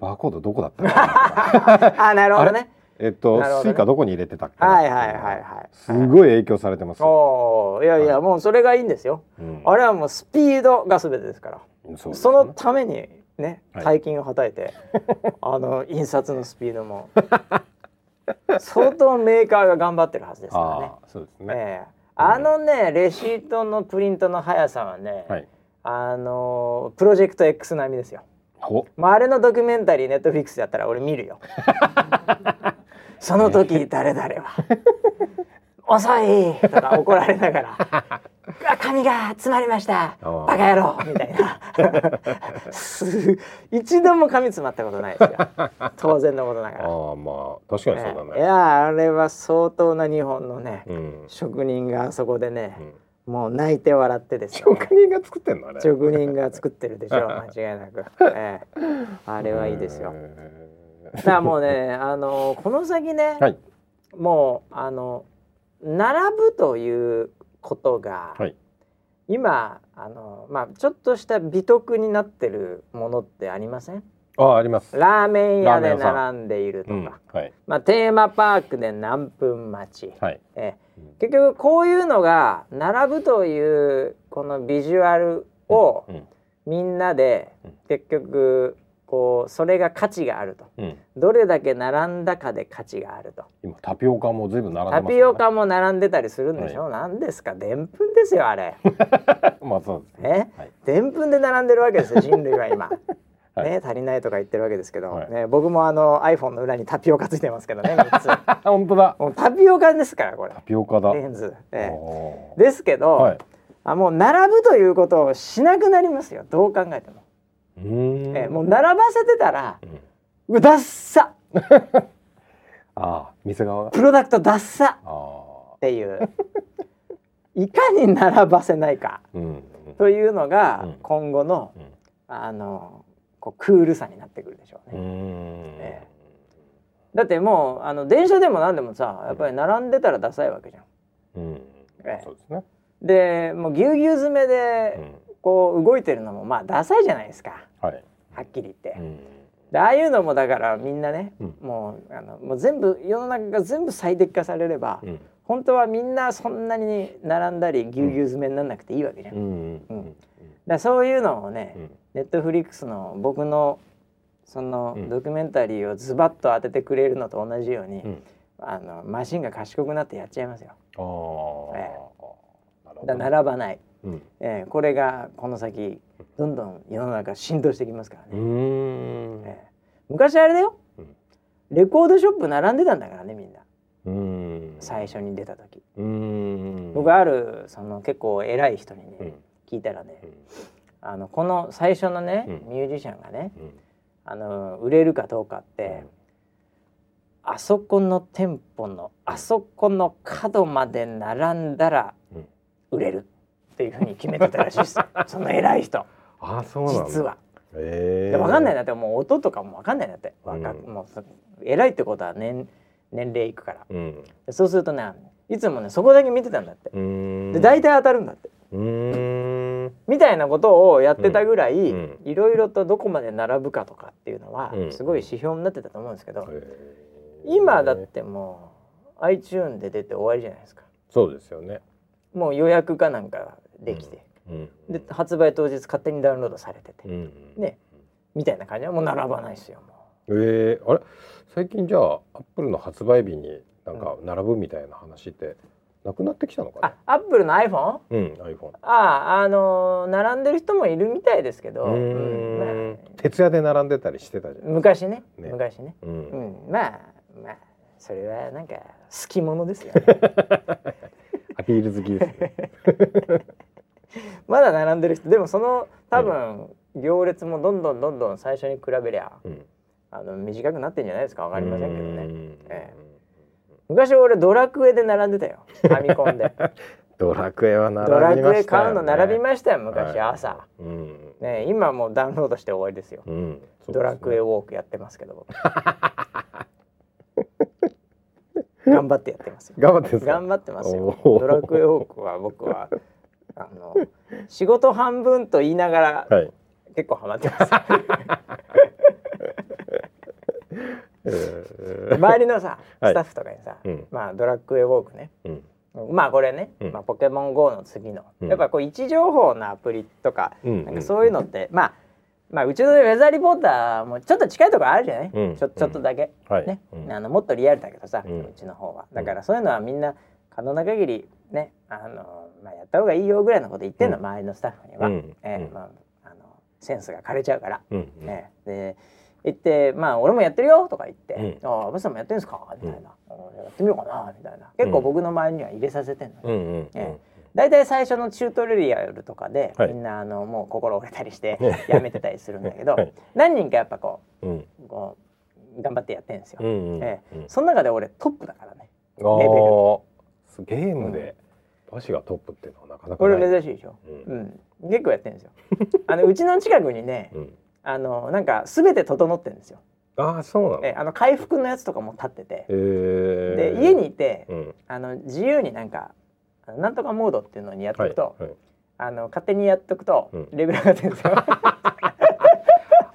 バーコードどこだった あなるほどね。えっと、 Suica どこに入れてたっけはいはいはいはいすごい影響されてますおいやいや、もうそれがいいんですよ、あれはもうスピードが全てですから。そのためにね大金をはたいて、あの印刷のスピードも。相当メーカーが頑張ってるはずですからね。そうですね、あのねレシートのプリントの速さはね、はい、あのプロジェクト X 並みですよ。まあ、あれのドキュメンタリーネットフィックスやったら俺見るよ。その時誰々は。遅い！とか怒られながら「髪が詰まりました。バカ野郎」みたいな。一度も髪詰まったことないですよ。当然のことながら。あまあ確かにそうだね、いやあれは相当な日本のね、うん、職人があそこでね、うん、もう泣いて笑ってですよ、ね、職人が作ってんのあれ。職人が作ってるでしょう間違いなく、ええ、あれはいいですよ。だからもうねあのこの先ね、はい、もうあの並ぶということが、はい、今あの、まあ、ちょっとした美徳になってるものってありません？ああります。ラーメン屋で並んでいるとか、うんはい、まあ、テーマパークで何分待ち、はい、え結局こういうのが並ぶというこのビジュアルをみんなで結局こうそれが価値があると、うん、どれだけ並んだかで価値があると。今タピオカも随分並んでます、ね、タピオカも並んでたりするんでしょ、はい、何ですか？でんぷんですよあれ。まあそうですね。でんぷんで並んでるわけですよ人類は今。はい、ね、足りないとか言ってるわけですけど、はい、ね、僕もあの iPhone の裏にタピオカついてますけどね3つ。本当だ。もうタピオカですからこれ。タピオカだ。レンズ、ね、ですけど、はい、あもう並ぶということをしなくなりますよ。どう考えてもえもう並ばせてたら、うん、うダッサ。あ店側が。プロダクトダッサ。っていう。いかに並ばせないか、うん、というのが今後の、うん、あのこうクールさになってくるでしょうね。えー、だってもうあの電車でも何でもさやっぱり並んでたらダサいわけじゃん。うん。えー、そうですね。でもうぎゅうぎゅう詰めでこう動いてるのもまあダサいじゃないですか。はい、はっきり言って。うん。でああいうのもだからみんなね、うん、もうあのもう全部世の中が全部最適化されれば、うん、本当はみんなそんなに並んだりぎゅうぎゅう詰めにならなくていいわけじゃん。うん。だそういうのをね、ネットフリックスの僕のそのドキュメンタリーをズバッと当ててくれるのと同じように、あのマシンが賢くなってやっちゃいますよ。あええ、だ並ばない、うん、えー、これがこの先どんどん世の中浸透してきますからね、えー、昔あれだよ、うん、レコードショップ並んでたんだからねみんな。最初に出た時。僕あるその結構偉い人にね、うん、聞いたらね、あのこの最初のね、ミュージシャンがね、あの売れるかどうかって、あそこの店舗のあそこの角まで並んだら売れるっていうふうに決めてたらしいですよ。その偉い人。あそうなん実は。えー、分かんない。なってもう音とかも分かんないなって、うん、もう偉いってことは年年齢いくから、うん、そうするとねいつもねそこだけ見てたんだって。で大体当たるんだって。みたいなことをやってたぐらい、いろいろとどこまで並ぶかとかっていうのは、すごい指標になってたと思うんですけど、今だってもう iTune で出て終わりじゃないですか。そうですよね。もう予約かなんかできて、うん。で発売当日勝手にダウンロードされてて、うん。ねみたいな感じはもう並ばないですよもえー、あれ？最近じゃあアップルの発売日になんか並ぶみたいな話ってなくなってきたのか。アップルの iPhone? うん iPhone。あああのー並んでる人もいるみたいですけど、うんん徹夜で並んでたりしてたじゃまあん。昔ねね昔ねう。うんんまあまあそれはなんか好き者ですよ、ね、アピール好きですね。まだ並んでる人でもその多分行列もどんどんどんどん最初に比べりゃうん。あの短くなってんじゃないですか。わかりませんけどね。うん。え昔俺ドラクエで並んでたよ。ファミコンで。ドラクエは並びドラましたよ、ね。クエ買うの並びましたよ昔はい。朝、うん。ね今もうダウンロードして終わりですよ。うん。ね。ドラクエウォークやってますけど僕 頑張ってやってますよ。頑張ってんですか？頑張ってますよ。ドラクエウォークは僕はあの仕事半分と言いながらはい。結構ハマってます。えー。周りのさはい。スタッフとかにさ、うん。まあドラクエウォークね。うん。まあこれね、うん。まあ、ポケモン GO の次の、うん。やっぱこう位置情報のアプリとか,、うん。なんかそういうのって、まあまあうちのウェザーリポーターもちょっと近いところあるじゃない、うん。ちょちょっとだけ、はい。ね、うん。あのもっとリアルだけどさ、ううんちの方は。だからそういうのはみんな可能な限りねあの、まあ、やった方がいいよぐらいのこと言ってんの、うん。周りのスタッフには、うん。うん。えーまあ、あのセンスが枯れちゃうから。うん。ね、で行って「まあ俺もやってるよ」とか言って「うああ阿部さんもやってるんですか?」みたいな、やってみようかな」みたいな。結構僕の周りには入れさせてんのね、うん。うん。え大体最初のチュートリアルとかで、はい。みんなあのもう心折れたりしてねやめてたりするんだけど、はい。何人かやっぱこうん。うん。うこう頑張ってやってるんですよ、うん。うん。えうん。その中で俺トップだからね。あー。ゲームでバシがトップっていうのはなかなかこ。れ珍しいでしょ、ううん結構やってるんですよ あのうちの近くにねうん。あのなんか全て整ってるんですよああそうなの？えあの回復のやつとかも立っててえーで家にいて、うん。あの自由になんかなんとかモードっていうのにやっておくと、はいはいあの勝手にやっとくと、うんレベル上がってるんですよ。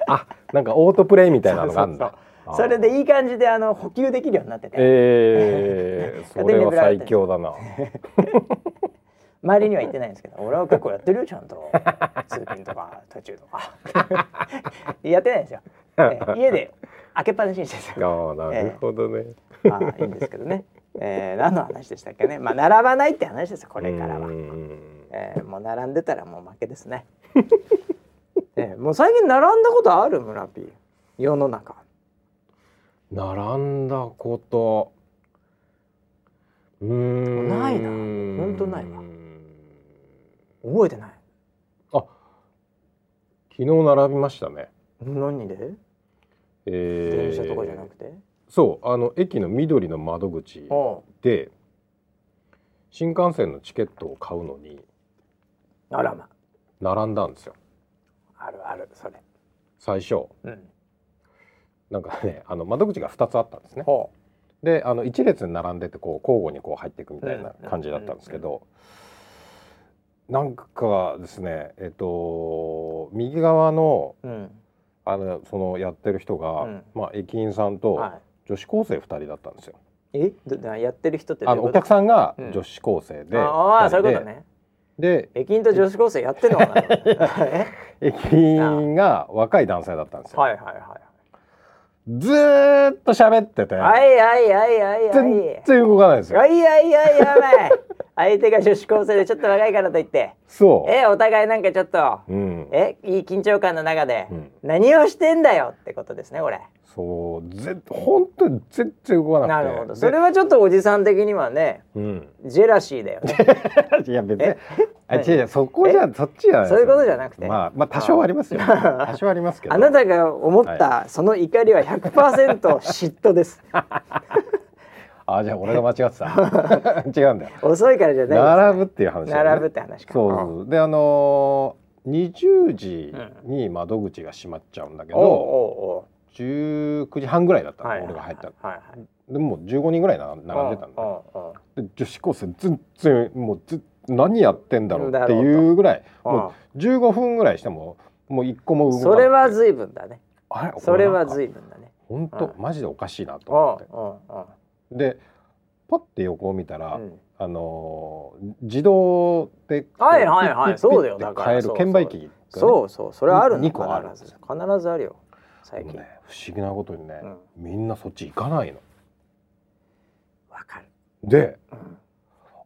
あなんかオートプレイみたいなのがあるんだ。そうそうそれでいい感じであの補給できるようになってて、ええー、それは最強だな。周りには言ってないんですけど俺は結構やってるよちゃんと。通勤とか途中とか。やってないんですよ、え家で開けっぱなしにしてるなるほどね。まあいいんですけどね、えー、何の話でしたっけね。まあ並ばないって話ですよこれからは。う、んえー、もう並んでたらもう負けですね、えー、もう最近並んだことある？村ピー世の中。並んだこと。うーん。ないな。ほんとないわ覚えてない。あ昨日並びましたね。何で？えー。電車とかじゃなくて、そうあの駅の緑の窓口で新幹線のチケットを買うのにあらま。並んだんですよ。あるあるそれ。最初。うん。なんかねあの窓口が2つあったんですね。ほであの一列に並んでてこう交互にこう入っていくみたいな感じだったんですけど、なんかですねえっと右側のううん。あのそのやってる人が、うん。まあ、駅員さんとは女子高生2人だったんですよ。いえやってる人ってあのお客さんがうん。女子高生で、ああ二人でそういうことね。で駅員と女子高生やってんのかな？え？駅員が若い男性だったんですよ。はいはいはずーっと喋ってて、いはいはいはいはいはい全然動かないんですよ。はいはいはいやばい 相手が女子高生でちょっと若いからといってそう。えお互いなんかちょっとうん。えいい緊張感の中で、うん何をしてんだよってことですねこれそう、ぜ、本当に全然動かなくて。なるほどでそれはちょっとおじさん的にはねうん。ジェラシーだよね いや、別にえ？あ、違う違う、そこじゃ、そっちじゃないそういうことじゃなくて？まあ、まあ、多少ありますよ。多少ありますけど。あなたが思ったその怒りは100%嫉妬です あ、じゃあ、俺が間違ってた。違うんだよ。遅いからじゃない並ぶっていう話ね。並ぶって話かそう。で、あのー、20時に窓口が閉まっちゃうんだけど、19時半ぐらいだったの、うはい俺が入ったの。はいはい。でもう15人ぐらいな並んでたんだ。よ。おうおうおうで女子高生全然もうず何やってんだろうっていうぐらいうん。もう15分ぐらいしてももう一個も動かなくて。それは随分だね。あれ？それはい随分だね。本当、うん。マジでおかしいなとうん思ってでパッて横を見たら、うん。あのー自動ではいはいはい。そうだよ。だから変える券売機そうそう。それはあるの二個ある必ず必ずあるよ。で最近もね不思議なことにね、うん。みんなそっち行かないの。わかる。でうん。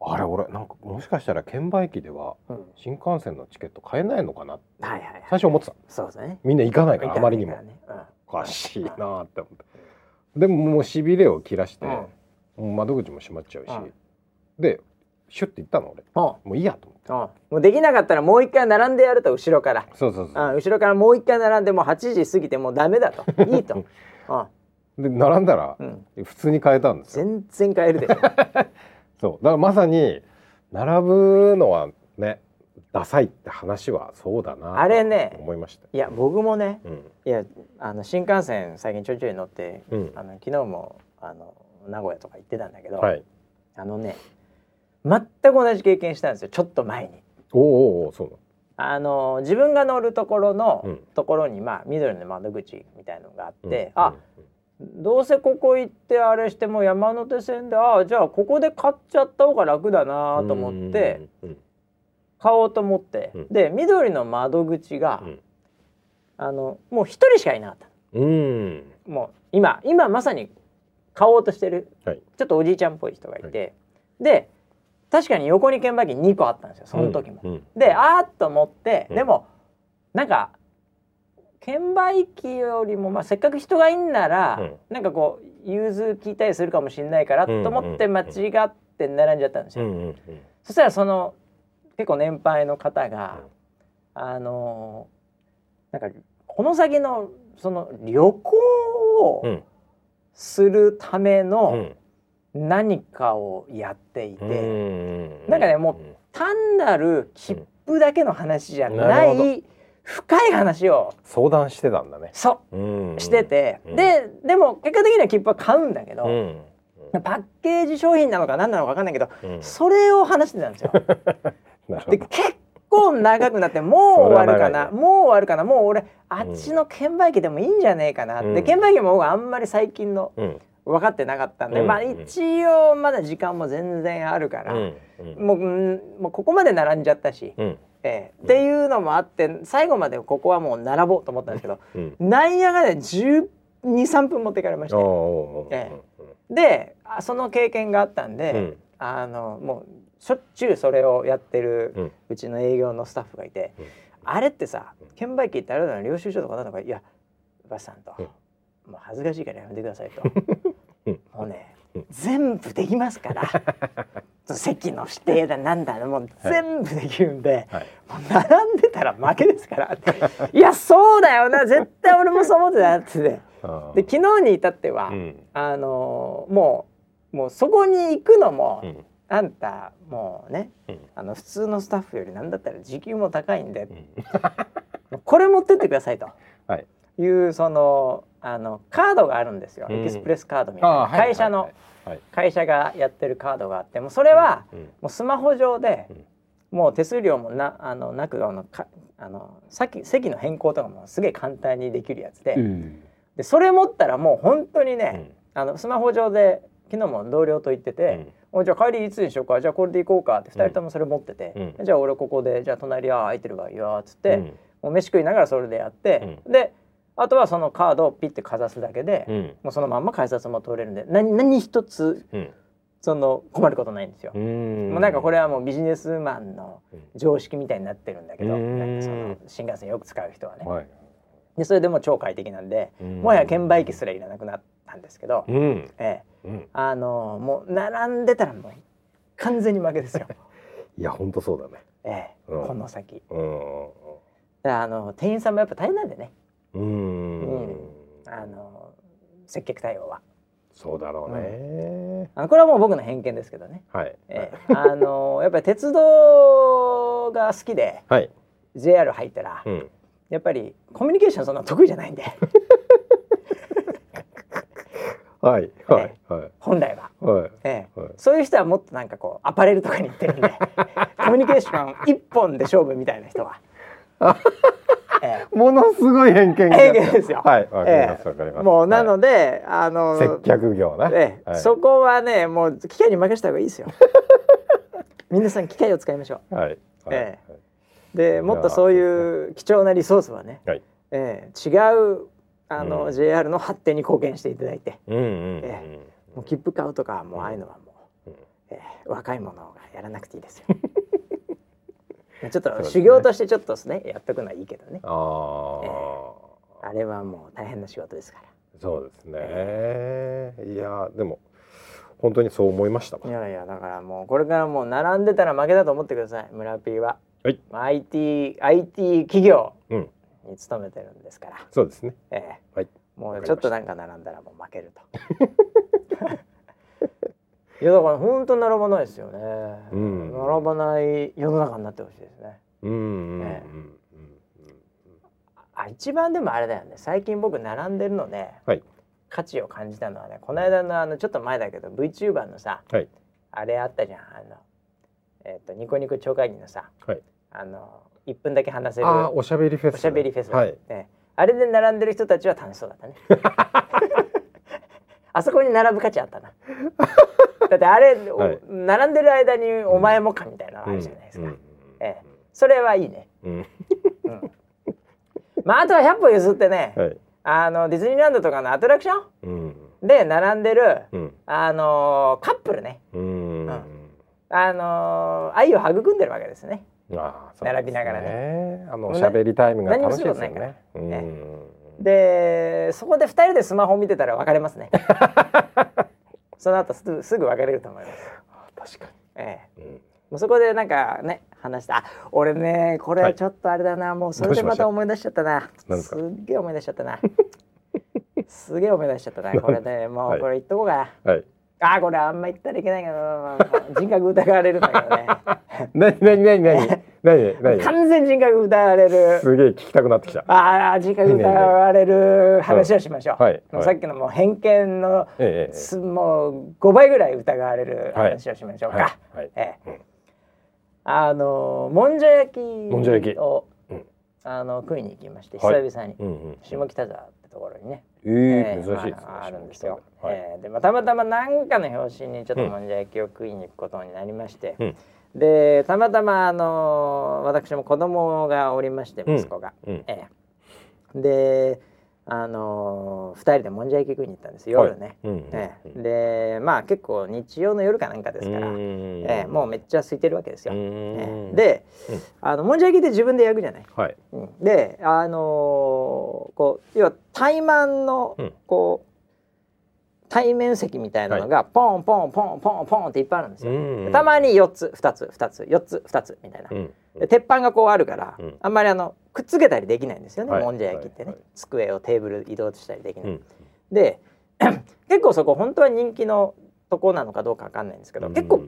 あれ俺なんかもしかしたら券売機ではうん。新幹線のチケット買えないのかなって最初思ってたそうですね。みんな行かないからあまりにも。ねおかしいなーって思って。でももうしびれを切らして、窓口も閉まっちゃうし、うん。でシュッて行ったの俺。うん。もういいやと思ってうんもうできなかったらもう一回並んでやると後ろから。そうそうそう。あ後ろからもう一回並んでもう8時過ぎてもうダメだと。いいと、うんで並んだらうん、普通に買えたんですよ。全然買えるでしょそう。だからまさに並ぶのはねダサいって話はそうだなあれねと思いましたいや僕もねうん。いやあの新幹線最近ちょいちょい乗ってうん。あの昨日もあの名古屋とか行ってたんだけど、はい。あのね全く同じ経験したんですよ。ちょっと前に。おーおそうあの自分が乗るところの、うん。ところにまあ緑の窓口みたいのがあって、うんあどうせここ行ってあれしても山手線であじゃあここで買っちゃった方が楽だなと思ってうんうん買おうと思って、うん。で緑の窓口が、うん。あのもう一人しかいなかったうん。もう今今まさに買おうとしてる、はい。ちょっとおじいちゃんっぽい人がいて、で確かに横に券売機2個あったんですよその時も。うん。うんであーっと思って、うん。でもなんか券売機よりも、まあ、せっかく人がいんなら、うん。なんかこう融通聞いたりするかもしれないからうんと思って間違って並んじゃったんですよ。うんうんうん。そしたらその結構年配の方が、あのーなんかこの先のその旅行をうん。するためうのん何かをやっていて、うん。なんかねも単なる切符だけの話じゃななるほい深い話を相談してたんだね。そう。うん。してて、うん。ででも結果的には切符は買うんだけど、うん。パッケージ商品なのか何なのか分かんないけど、うん。それを話してたんですよ。で結構長くなってもう終わるかな。ね。もう終わるかな。もう俺あっちの券売機でもいいんじゃねえかな。って、うん。券売機も僕あんまり最近のうん分かってなかったんで、うんまあ一応まだ時間も全然あるから、うんもううんもうここまで並んじゃったし、うん。ええ。っていうのもあって最後までここはもう並ぼうと思ったんですけどうん。なんやがね123分持っていかれましおーておー。えであその経験があったんで、うん。あのもうしょっちゅうそれをやってるうん。うちの営業のスタッフがいて、うん。あれってさうん券売機ってあれだな領収書とかなんとかいやバスさんと、うん。もう恥ずかしいからやめてくださいと、う んもうね、うん。全部できますから。席の指定だなんだもう全部できるんで、はい。もう並んでたら負けですから。いやそうだよな。絶対俺もそう思ってたって。で昨日に至っては、うん。あのーもうもうそこに行くのも、うん。あんたもうねうん。あの普通のスタッフよりなんだったら時給も高いんで、うん。これ持ってってくださいと。はい。いうそのあのカードがあるんですよ、うん。エキスプレスカードみたいな、会社の、会社がやってるカードがあってもうそれは、うん。もうスマホ上で、うん。もう手数料もなあのなくあのかあのさっき席の変更とかもすげえ簡単にできるやつで,、うん。でそれ持ったらもう本当にね、あのスマホ上で昨日も同僚と言ってて、おじゃあ帰りいつにしようか？じゃあこれで行こうか？って2人ともそれ持ってて、うじゃあ俺ここでじゃあ隣は空いてるわいいよっつって、うん。もう飯食いながらそれでやって、であとはそのカードをピッてかざすだけで、うん。もうそのまんま改札も通れるんで何何一つうん。その困ることないんですよ。うん。もうなんかこれはもうビジネスマンのうん。常識みたいになってるんだけど、うん。なんかその新幹線よく使う人はね。はい。でそれでもう超快適なんで、うん。もはや券売機すらいらなくなったんですけど、うん。ええ。うん。あのもう並んでたらもう完全に負けですよ。いや本当そうだね。ええ。うん。この先。うん。であの店員さんもやっぱ大変なんでね。うん。うん。あの接客対応は。そうだろうね。あのこれはもう僕の偏見ですけどね。はい。ええ。あのやっぱり鉄道が好きではい。JR 入ったら、うん。やっぱりコミュニケーションそんな得意じゃないんで。はい。はい。はい。本来は。はい。ええ。はい。そういう人はもっとなんかこうアパレルとかに行ってるんでコミュニケーション一本で勝負みたいな人は えものすごい偏見が。偏見ですよ。はいわかりますえわかります。もうなので、で、あの接客業な、ええ。はい。そこはねもう機械に任せた方がいいですよ。皆さん機械を使いましょはい。はい。えうでもっとそういう貴重なリソースはね、はい。ええ違うあの、うん。JR の発展に貢献していただいてうんうんうん、えもう切符買うとかもうああいうのはもう、うん。ええ若い者がやらなくていいですよちょっと修行としてちょっとですねやっとくのはいいけどね。ああ、あれはもう大変な仕事ですかそうですね。いやでも本当にそう思いましたいやいやだからもうこれからもう並んでたら負けだと思ってください。村 P は、はい。IT, IT 企業うん。に勤めてるんですから、そうですね。ええ。はい。もうちょっとなんか並んだらもう負けると いやだから本当並ばないですよね、うん。並ばない世の中になってほしいですね。うんうんうんあ一番でもあれだよね。最近僕並んでるので、はい。価値を感じたのはねこの間のあのちょっと前だけど VTuber のさはい。あれあったじゃん。あの、えっとニコニコ超会議のさはい。あの1分だけ話せる。おしゃべりフェス。おしゃべりフェス、はい。ねあれで並んでる人たちは楽しそうだったね。あそこに並ぶ価値あったなだってあれ、おはい。並んでる間にお前もかみたいなのあるじゃないですか、うん。うん。ええ。それはいいね、うん。うん、まああとは100歩譲ってね、はい。あのディズニーランドとかのアトラクショうん。ンで並んでる、うん。あのカップルね。あの愛を育んでるわけですね。あーそうです並びながらね。あのもうおしゃべりタイムが楽しいですよね。から。うん。でそこで2人でスマホ見てたら別れますね その後すぐすぐ別れると思います、確かええ、にうん。もうそこでなんかね話してあ俺ねこれははいちょっとあれだな、もうそれでまた？思い出しちゃったな。すっげえ思い出しちゃったな。すげえ思い出しちゃったなこれね。もはい。うこれ言っとこうか。な、はい。あーこれあんま言ったらいけないけど、人格疑われるんだけどね。なになになになになになに完全人格疑われる。すげえ聞きたくなってきた。ああ人格疑われる。話をしましょう、はいさっきのもう偏見のええもう5倍ぐらい疑われる話をしましょうか、はいはい。ええ。うんあのもんじゃ焼きもんじゃ焼き。を、うん。あの食いに行きましてはい。久々に、下北沢ってところにね、ええええ珍しいですねまああるんですよ。はい。ええでまあたまたま何かの表紙にちょっともんじゃ焼きを食いに行くことになりまして、うんでたまたまあの私も子供がおりましてうん。息子が、うん。ええ。であの二人でもんじゃ焼き食いに行ったんです夜ね。うんうんええ。でまあ結構日曜の夜かなんかですから、うん。ええ。もうめっちゃ空いてるわけですよ。うん。ええ。で、うん。あのもんじゃ焼きって自分で焼くじゃない？はい。うん。であのーこう要は対マンのうん。こう対面席みたいなのがポンポンポンポンポンっていっぱいあるんですよ。うんたまに4つ2つ2つ4つ2つみたいな。うんで鉄板がこうあるから、うん。あんまりあのくっつけたりできないんですよね、はい。もんじゃ焼きってね、はい。はい机をテーブル移動したりできない。うん。で 結構そこ本当は人気のとこなのかどうかわかんないんですけど、結構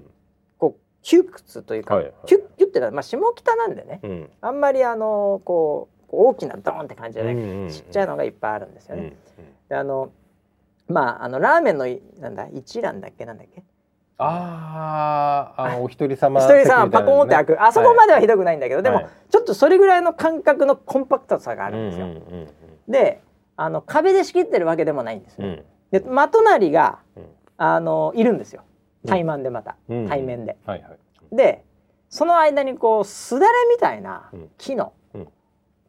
こう窮屈というか、はいはいキュッキュッってなまあ下北なんでね、うん。あんまりあのこう大きなドーンって感じじゃなくて、うんうんうん。ちっちゃいのがいっぱいあるんですよね。うん。であのまああのラーメンのいなんだ一蘭だっけ？なんだっけ？あああのお一人様一人さんパコーンって開く、あそこまではひどくないんだけど、でも、はい。ちょっとそれぐらいの感覚のコンパクトさがあるんですよ。うんうんであの壁で仕切ってるわけでもないんですよ。うん。うんで真隣がうん。あのいるんですよ。対マンでまた、うん。対面で。はいはい。でその間にこうすだれみたいなうん。木の、うん。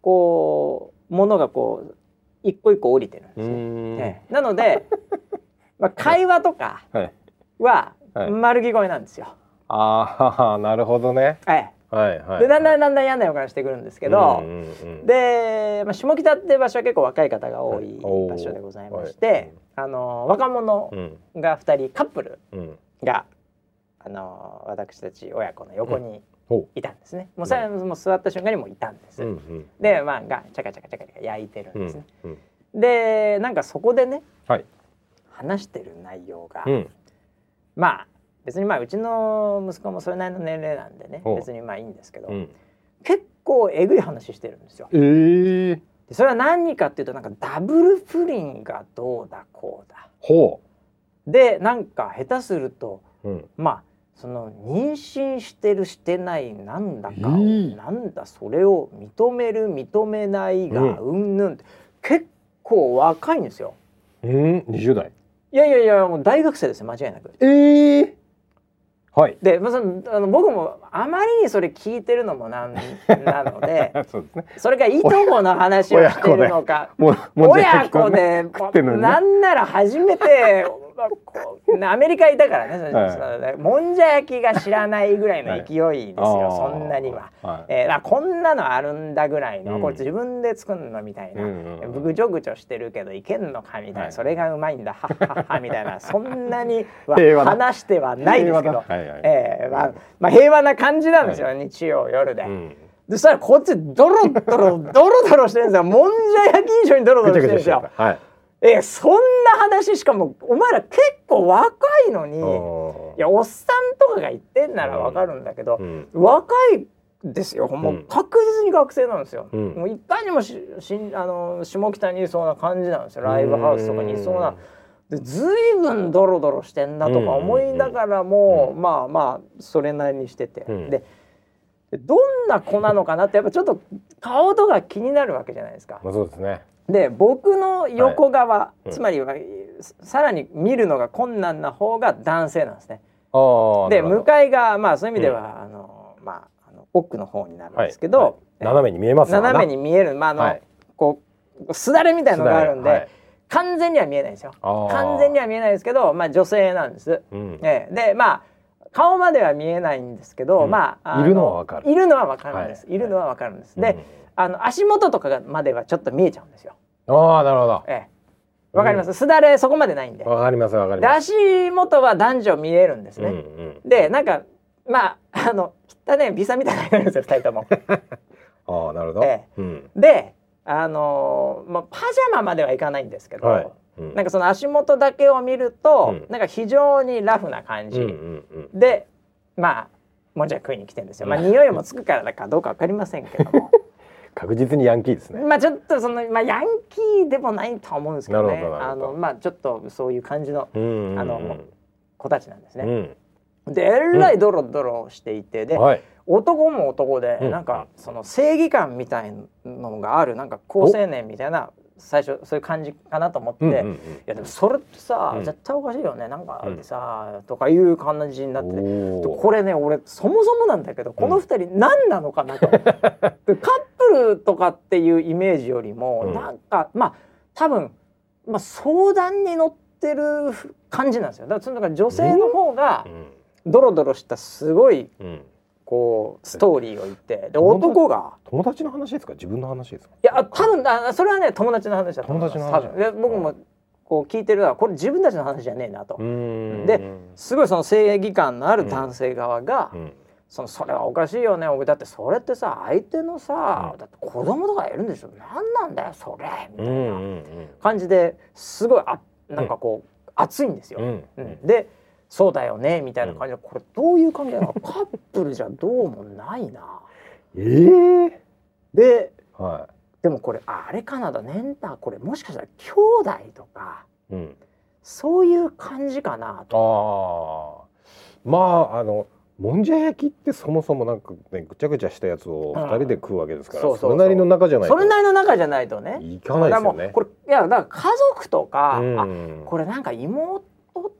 こうものがこう一個一個降りてるんですよ。うーん。ええ。なので、まあ、会話とかはい。ははい。丸聞こえなんですよ。ああ なるほどね。えはいはいえでだんだんだんだん嫌な予感してくるんですけど、うんうんうん。で、まあ、下北って場所は結構若い方が多いはい。場所でございましおて、あの若者うん。が2人カップルうん。があの私たち親子の横にほいたんですね。もうさ、もう座った瞬間にもういたんです。ううんうん。でまあがチャカチャカチャカチャカ焼いてるんうんですね。うんでなんかそこでねはい。話してる内容が、うん。まあ別にまあうちの息子もそれなりの年齢なんでね別にまあいいんですけど、うん。結構えぐい話してるんですよ。ええでそれは何かっていうとなんかダブルプリンがどうだこうだ。ほでなんか下手するとううん。まあその妊娠してるしてないなんだかを、いいなんだそれを認める認めないがうん。うんぬんって結構若いんですよ。うん？20代。いやいやいやもう大学生ですよ間違いなく。ええはい。で、まあ、そのあの僕もあまりにそれ聞いてるのもなん なのでそうですね。それがいとこの話をしてるのか親子で。食ってんのにね。なんなら初めてまあこうアメリカいたからね、はい。もんじゃ焼きが知らないぐらいの勢いですよ、あー。そんなには。はい。えー、こんなのあるんだぐらいの、うん。これ自分で作るのみたいな、うんうんうん。ぐちょぐちょしてるけどいけんのかみたいな、はい。それがうまいんだ。はっはっはみたいな。そんなには 話してはないですけど、平和えーまあ、まあ平和な感じなんですよ、日曜夜で。うん。でそしたらこっちドロドロドロドロしてるんですよ。もんじゃ焼き以上にドロドロしてるんですよ。えそんな話しかもお前ら結構若いのにいあやおっさんとかが言ってんならわかるんだけどー、うん。若いですよ。もう確実に学生なんですよ、うん。もういかにもししあの下北にいそうな感じなんですよ。ライブハウスとかにいそうな。でずいぶんドロドロしてんなとか思いながらも、うん。まあまあそれなりにしてて、でどんな子なのかなってやっぱちょっと顔とか気になるわけじゃないですか。まあそうですねで僕の横側、うん。つまりはさらに見るのが困難な方が男性なんですね。で向かいがまあそういう意味では、あのまああの奥の方になるんですけど、はい。はい。斜めに見えます斜めに見えるまああの、はい。こうすだれみたいのがあるんで、はい。完全には見えないんですよ。完全には見えないですけど、まあ女性なんです。うん。ええでまあ顔までは見えないんですけど、うん。まああいるのはわかる。いるのはわかるんです。はい。い、るのはわかるんです。うん。で、あの足元とかがまではちょっと見えちゃうんですよ。ああなるほどええわかります？すだれそこまでないんで。わかりますわかりでます足元は男女見えるんですね。うんうんでなんかまあ あの汚ねビサみたいなのですよ二人とも。ああなるほどえうんであのーまあパジャマまではいかないんですけど、はいうんなんかその足元だけを見ると、うんなんか非常にラフな感じ、うんうんうんでまあもんじゃ食いに来てるんですよ。まあ匂いもつくからだかどうかわかりませんけども。確実にヤンキーですね。まあちょっとそのまあヤンキーでもないとは思うんですけどね。あのまあちょっとそういう感じのあの子たちなんですうね。ん。でえらいドロドロしていてで、はい。男も男で、うん。なんかその正義感みたいのがあるなんか好青年みたいな最初そういう感じかなと思って、いやでもそれってさ、うん。絶対おかしいよね。なんかでさ、とかいう感じになってこれね俺そもそもなんだけどこの二人何なのかなと、でカップルとかっていうイメージよりも、うん。なんかまあ多分、まあ、相談に乗ってる感じなんですよ。だから女性の方がうん。ドロドロしたすごいうん。こうストーリーを言ってで男が。友達の話ですか？自分の話ですか？いや多分あそれはね友達の話だと思います。友達僕もこう聞いてるのはこれ自分たちの話じゃねえなと、うん。ですごいその正義感のある男性側が、うんそのそれはおかしいよね。俺だってそれってさ相手のさ、うん。だって子供とかいるんでしょ。何なんだよそれみたいな。ん感じですごいあなんかこう、熱いんですよ。でそうだよねみたいな感じで、これどういう関係なの？カップルじゃどうもないな。ええ。ではでもこれあれかなだ年だこれもしかしたら兄弟とかいうん。そういう感じかなと。ああまああのもんじゃ焼きってそもそもなんかねぐちゃぐちゃしたやつを二人で食うわけですから、そうそうそれなりの中じゃないと。それなりの中じゃないとね。いかないですよね。これいやだから家族とか、うん。あこれなんか妹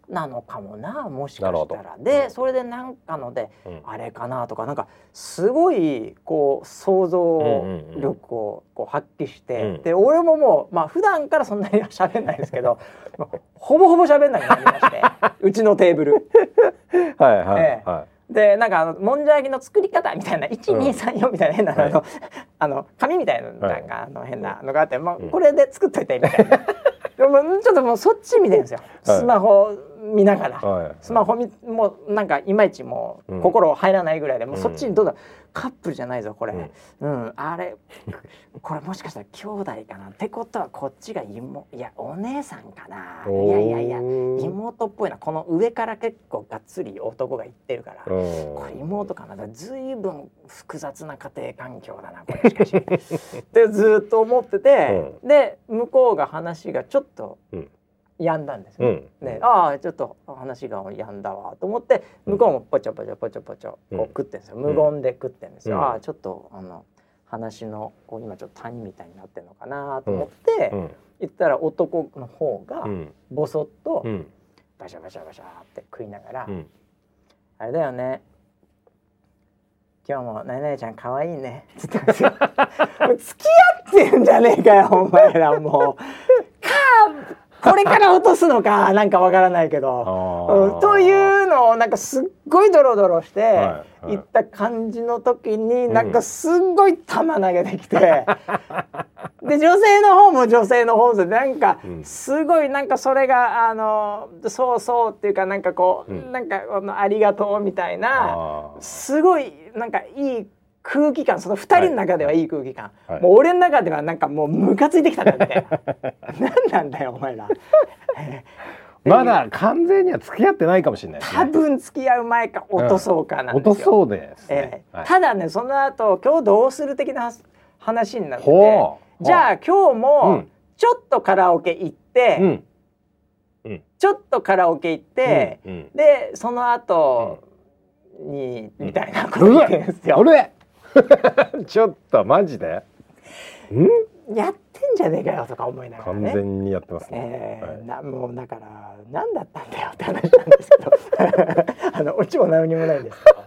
なのかもなもしかしたら。でそれでなんかのでうん。あれかなとかなんかすごいこう想像力をこう発揮して、うんで俺ももうまあ普段からそんなには喋んないですけど ほぼほぼ喋んなくなりましてうちのテーブル。はいはいええ。はでなんかあのもんじゃ焼きの作り方みたいな1234みたいな変な、はい あのあの紙みたいなはいなんかあの変なのがあって、まあうんこれで作っといてみたいな。でもちょっともうそっち見てるんですよ。はいスマホ見ながら。いはい。スマホみもうなんかいまいちもううん。心入らないぐらいで、もううん。そっちにどうだカップルじゃないぞこれ、ううんんあれ これもしかしたら兄弟かなってことはこっちが妹いやお姉さんかな。いやいやいや妹っぽいな。この上から結構がっつり男が言ってるから、うん。これ妹かな。だずいぶん複雑な家庭環境だなこれしかし。ってずっと思ってて、で向こうが話がちょっとうん止んだんですよ、うん。ね、ああちょっと話が止んだわと思って向こうもポチョポチョポチョポチョこううん食ってんですよ、無言で食ってんですよ、うん。ああちょっとあの話のこう今ちょっと谷みたいになってんのかなと思って、うん。言ったら男の方がうん。ボソッとうん。バシャバシャバシャって食いながら「うん。あれだよね。今日も何々ちゃん可愛いね」つってんですよ。付き合ってんじゃねえかよお前らもう。かこれから落とすのかなんかわからないけど。あうん。というのをなんかすっごいドロドロしてはいった感じの時になんかすっごい球投げてきて、で女性の方も女性の方でなんかうん。すごいなんかそれがあのそうそうっていうかなんかこう、うん。なんかあのありがとうみたいなすごいなんかいい空気感その二人の中ではいい空気感、はい。もう俺の中ではなんかもうムカついてきたんだみたいな何なんだよお前ら。まだ完全には付き合ってないかもしれないです多ね。分付き合う前か落とそうかなんですよ。落とそうですえね。えはい。ただねその後今日どうする的な話になって。じゃあ今日うもん。ちょっとカラオケ行って、うん。ちょっとカラオケ行って、うん。うん。でその後に、みたいなこと言ってるんですよ。あれ ちょっとマジで？ん？やってんじゃねえかよとか思いながら完ね。全にやってますえね。ーなもうだから何だったんだよって話なんですけど。あのオチも何にもないんですけど、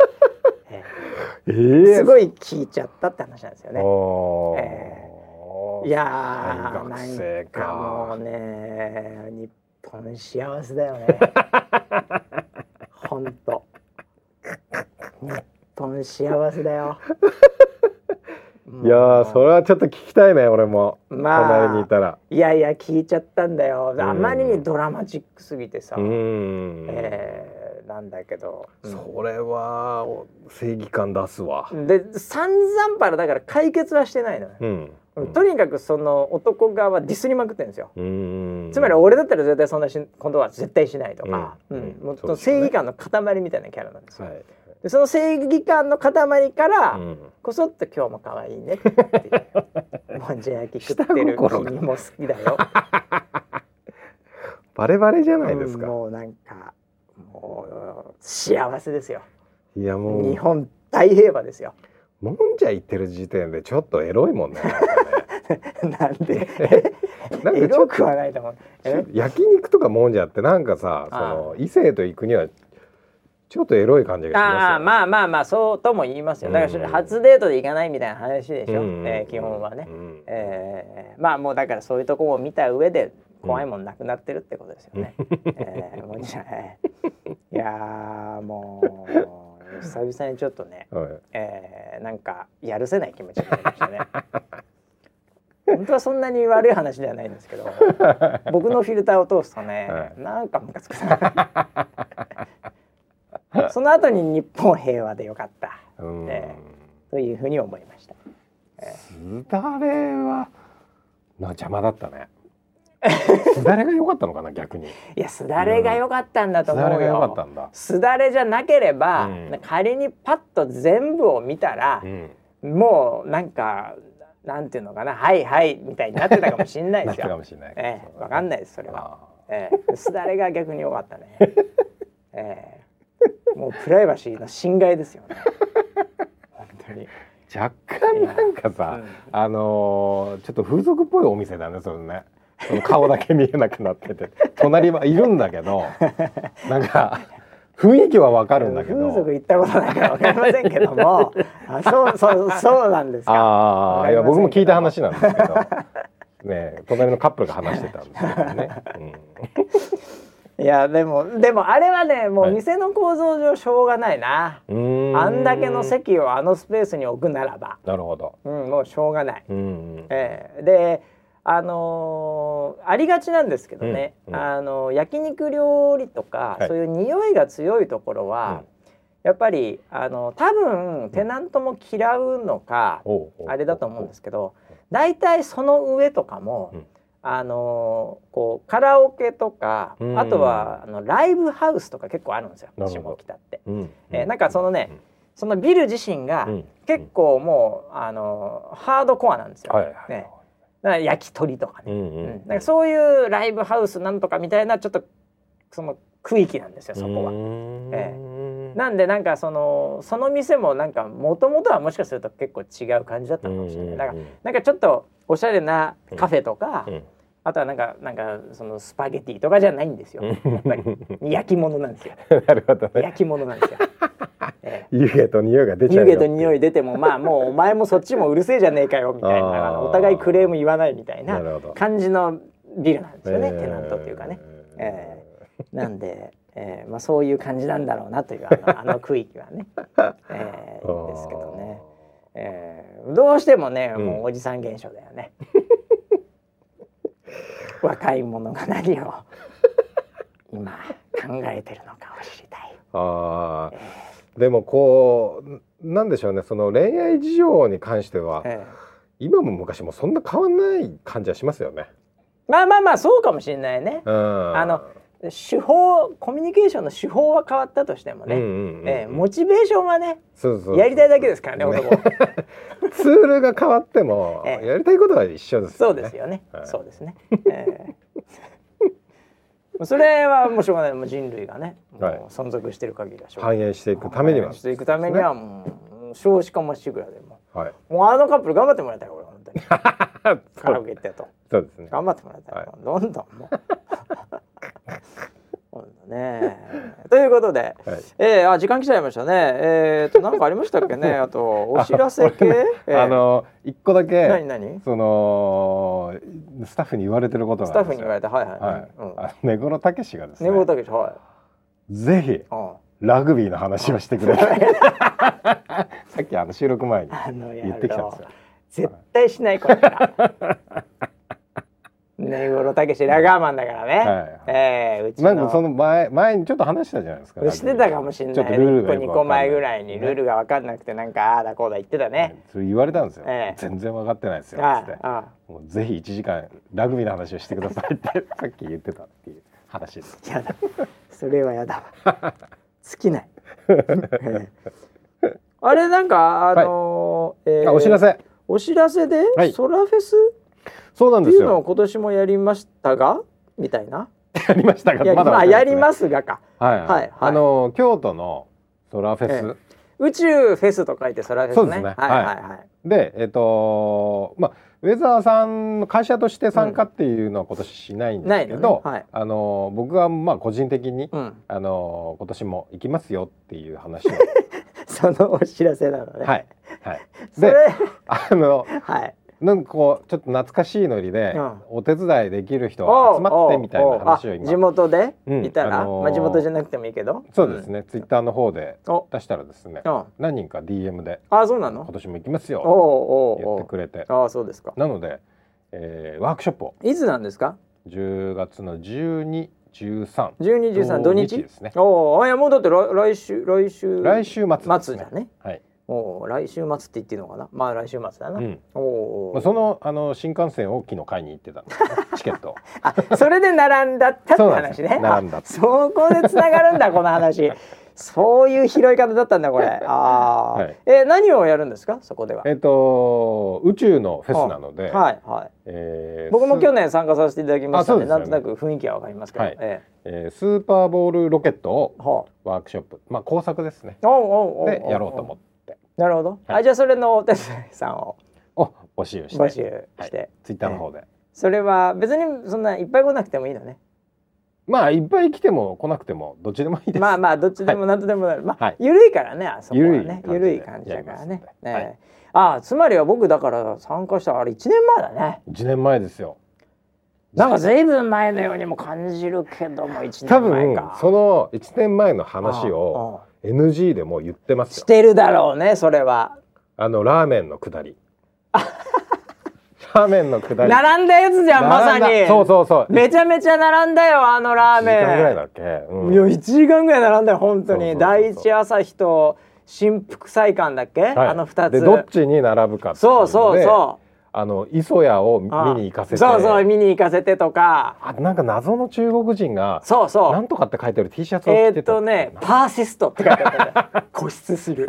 え えー。えすごい聞いちゃったって話なんですよね。おー。えいやー大学生か。なんかもうね日本幸せだよね。ほんと日本幸せだよ。いやーそれはちょっと聞きたいね俺も、まあ隣にいたら。いやいや聞いちゃったんだよ。ん。あまりにドラマチックすぎてさ、えーなんだけど、うん。それは正義感出すわ。で散々パラだから解決はしてないのよ、うん。とにかくその男側はディスりまくってるんですよ、つまり俺だったら絶対そんなしことは絶対しないとか、ううん。ん。もうそうですよね正義感の塊みたいなキャラなんですよ。はい、でその正義感の塊から、うん。こそっと今日も可愛いねって。い うもんじゃ焼き食ってる君も好きだよ。バレバレじゃないですか、うんもうなんかもう幸せですよ。いやもう。日本大平和ですよ。もんじゃ言ってる時点でちょっとエロいもんね なんで？なんかちょっとエロくはないと思う。え？焼肉とかもんじゃってなんかさそあの異性と行くにはちょっとエロい感じがしますよ、ね、ああまあまあまあそうとも言いますよ。だから初デートで行かないみたいな話でしょ？うんえー基本はね。うんえーまあもうだからそういうとこを見た上で怖いもんなくなってるってことですよね。えーもうじゃあいやーもう久々にちょっとね、はいえーなんかやるせない気持ちになりましたね。本当はそんなに悪い話ではないんですけど僕のフィルターを通すとね、はいなんかムカつくな その後に日本平和でよかった。うん。えというふうに思いました。すだれはな邪魔だったね。すだれが良かったのかな逆に。いやすだれが良かったんだと思うよ。すだれが良かったんだ。すだれじゃなければ、うん。仮にパッと全部を見たらう、ん。もうなんかなんていうのかなはいはいみたいになってたかもしれないなってですよ。かもしれない。ええ、わかんないですそれは。あええ、すだれが逆に良かったね。ええ、もうプライバシーの侵害ですよね。本当に。ー若干なんかさ、うん。あのーちょっと風俗っぽいお店だねそれね。その顔だけ見えなくなってて。隣はいるんだけどなんか雰囲気はわかるんだけど。風俗行ったことないからわかりませんけども、あそうそうそうなんですか。ああいや僕も聞いた話なんですけど。ね隣のカップルが話してたんですけどね、いやでもでもあれはねもうはい。店の構造上しょうがないな、うん、うーん。あんだけの席をあのスペースに置くならば、なるほど、うん、もうしょうがない。うんええ。であのーありがちなんですけどね、うんうん。あの焼肉料理とか、はい。そういう匂いが強いところは、やっぱりあの多分テナントも嫌うのか、あれだと思うんですけど大体その上とかも、うんあのーこうカラオケとか、うん。あとはあのライブハウスとか結構あるんですよ。下北って。うん。えーなんかそのね、うん。そのビル自身がうん。結構もう、あのーハードコアなんですよ。はいはい、ね。から焼き鳥とかね、うんなんかそういうライブハウスなんとかみたいなちょっとその区域なんですよそこは。えなんでなんかそのその店もなんかもともとはもしかすると結構違う感じだったのかもしれない。だからなんかちょっとおしゃれなカフェとか、うんあとはなんかなんかそのスパゲティとかじゃないんですよ。やっぱり焼き物なんですよ。なるほどね。焼き物なんですよ。え湯気と匂いが出えちゃうよ。湯気と匂い出てもまあもうお前もそっちもうるせえじゃねえかよみたいなお互いクレーム言わないみたいな感じのビルなんですよね、えーテナントっていうかね。えなんで、えーまあ、そういう感じなんだろうなというあの あの区域はね、えーですけどね、えーどうしてもねうんもうおじさん現象だよね。若い者が何を今考えてるのかを知りたい。ああ、でもこうなんでしょうね。その恋愛事情に関しては、え今も昔もそんな変わんない感じはしますよね。ーまあまあまあそうかもしれないね。うん。あの手法コミュニケーションの手法は変わったとしてもね、うんうんえーモチベーションはねやりたいだけですからね男は ツールが変わっても、ええ。やりたいことは一緒ですそう。ですよね、はい。そうですね、えー それはもうしょうがない。もう人類がね、もうはい存続してる限りはしょうがない。反映していくためには。していくためにはもう少子化もしぐらでも。はい。もうあのカップル頑張ってもらいたい俺本当に。カラオケ行ってと。そうですね。頑張ってもらいたい、はい。どんどんもうね。ということで、はい。えー、あ時間来ちゃいましたね。えー、と何かありましたっけね？あとお知らせ系、えー。あの一個だけ何何？そのスタッフに言われてることがスタッフに言われたはいはい、はい。うん。あの根室武史がですね。寝坊たけしはい。ぜひうん。ラグビーの話をしてくれ さっきあの収録前に言ってきたんですよ。絶対しないこれから。ねごろたけしラガーマンだからね。はいえーうちの。なんかその前前にちょっと話したじゃないですか。してたかもしれちょっない。1個とルールがよく2個前ぐらいにルールが分かんなくてなんかああだこうだ言ってたね。それ言われたんですよ。ええ全然分かってないですよ。あつってああもうぜひ1時間ラグビーの話をしてくださいって さっき言ってたっていう話です。あやだ。それはやだわ。尽きない。ええあれなんかあのーえーあお知らせ。お知らせで、はいソラフェスそうなんですっていうのをよ。今年もやりましたが？みたいな？やりましたがまだまあ、やりますがか。はいはいはいあの京都のソラフェス、え宇宙フェスと書いてソラフェスね。そうですねはいはいはい。でえっ、とまあウェザーさんの会社として参加っていうのは今年しないんですけど、ないのねはいあの僕はまあ個人的に、うん。あの今年も行きますよっていう話を そのお知らせなのね。はいはいであのはい。なんかこうちょっと懐かしいノリで、うんお手伝いできる人集まってみたいな話を今地元で？うんいたら、あのーまあ地元じゃなくてもいいけど？そうですね、ツイッターの方でうん。お、出したらですね、うん。何人か DM であ、そうなの？今。年も行きますよおうおう言おうってくれてあ、そうですか。なので、えーワークショップをいつなんですか？10月の12、13十二十三土日。ですね。おお、あいやもうだって来来週来週来週末です末だね。はい。おお、来週末って言っていいのかな？まあ来週末だな。うん。おおまあ、そのあの新幹線を昨日買いに行ってた チケットを。あ、それで並んだったって話ね。並んだあそこで繋がるんだこの話。そういう拾い方だったんだこれ。ああ、はいえ何をやるんですか？そこでは。えっと宇宙のフェスなので、はいはい。えー僕も去年、年参加させていただきましたので、なんとなく雰囲気はわかりますけど。はいええースーパーボールロケットをワークショップ、まあ工作ですね。あ、おうおうおうおうでやろうと思って、なるほど。はいあじゃあそれのお手伝いさんをお募集して、募集して、ツイッターの方で、それは別にそんないっぱい来なくてもいいのね。まあいっぱい来ても来なくてもどっちでもいいです。まあまあどっちでも何とでもなる。まあ、はいゆるいからねあそこはね。ゆゆるい感じだからね。ねああつまりは僕だから参加したあれ1年前だね。1年前ですよ。なんかずいぶん前のようにも感じるけども1多年前分か。その1年前の話を NG でも言ってますよ。してるだろうねそれは。あのラーメンのくだり。ラーメンのくだり。並んだやつじゃんまさに。そうそうそう。めちゃめちゃ並んだよあのラーメン。1時間ぐらいだっけ？うんいや1時間ぐらい並んだよ本当に第一朝日と新福祭館だっけ、はいあの2つでどっちに並ぶかっていそうそううそあの磯谷を見に行かせて。そうそう見に行かせてとか。あなんか謎の中国人がそうそなんとかって書いてある T シャツを着てた。うえーっとねパーシストって書いてあった 固執する。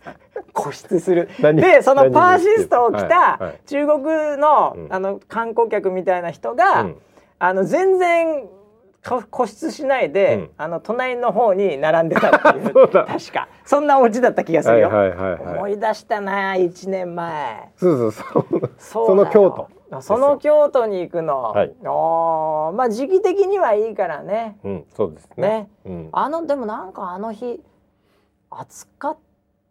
固執する。何でその何パーシストを着はいたはい。中国の,、うん。あの観光客みたいな人が、うん。あの全然か固執しないで、うん。あの隣の方に並んでたっていう。そうだ。確か。そんなオチだった気がするよ、はいはいはいはい。思い出したな1年前。そうそうそう。その京都。都その京都に行くの、はい。おーまあ時期的にはいいからね。うんそうですね。ね。うん。あのでもなんかあの日暑かっ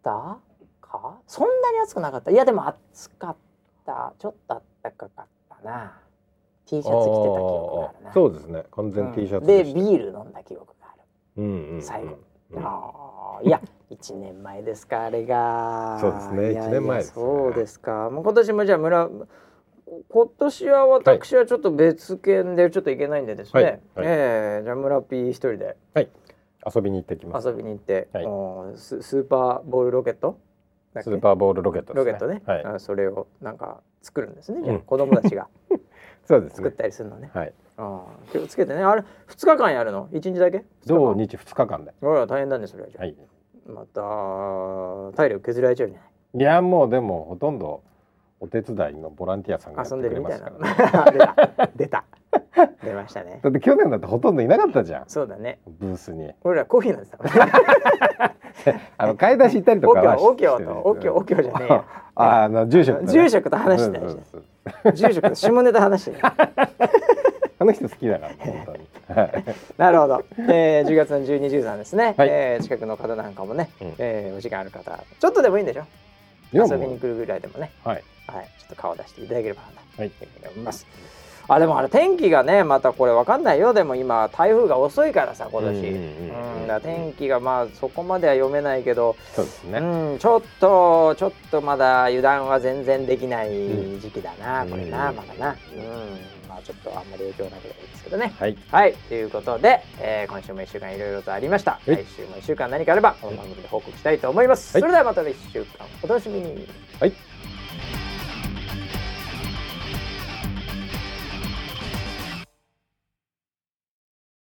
たか？そんなに暑くなかった。いやでも暑かった。ちょっと暖かかったな T シャツ着てた記憶があるな。そうですね。完全 T シャツでビール飲んだ記憶がある、うんうんうん最後。うん。あーいや1年前ですかあれが。そうですね。いやいや一年前ですね。そうですか。もう今年もじゃあ村今年は私はちょっと別件でちょっと行けないんでですね、はい。はい。ええじゃあ村 P 一人で。はい。遊びに行ってきます。遊びに行って、はい。ススーパーボールロケット？スーパーボールロケットロケットね、はい。あそれをなんか作るんですね。じゃあ、うん。子供たちが そうです作っねたりするのね。はい。ああ気をつけてね。あれ2日間やるの？1日だけ？土日日二日間で。ほら大変だねそれはじゃあ、はい。また体力削られちゃうじゃないいやもうでもほとんどお手伝いのボランティアさんが遊んでるくれまみたいな。出た。出た出ましたね。だって去年だってほとんどいなかったじゃん。そうだね。ブースに。俺らコーヒー飲んでたから あの買い出し行ったりとおかはしてるとお経お経じゃねえよああの住職とね。住職と話してたりして住職と下ネタ話してた あの人好きだから なるほど、えー、10月の12、13ですね、はい。えー近くの方なんかもね、うん。えーお時間ある方ちょっとでもいいんでしょ？遊びに来るぐらいでもね、はい。はい、ちょっと顔出していただければなと思います。あでもあれ天気がねまたこれわかんないよ。でも今台風が遅いからさ今年。うん天気がまあそこまでは読めないけど、うそうですね。ん、ちょっとちょっとまだ油断は全然できない時期だな、うん。これな、うんまだな、うん、まあちょっとあんまり影響なければいいですけどね。はい。はい、ということで、えー今週も1週間いろいろとありました。い。来週も1週間何かあればこの番組で報告したいと思います。はい。それではまた1週間お楽しみに。はい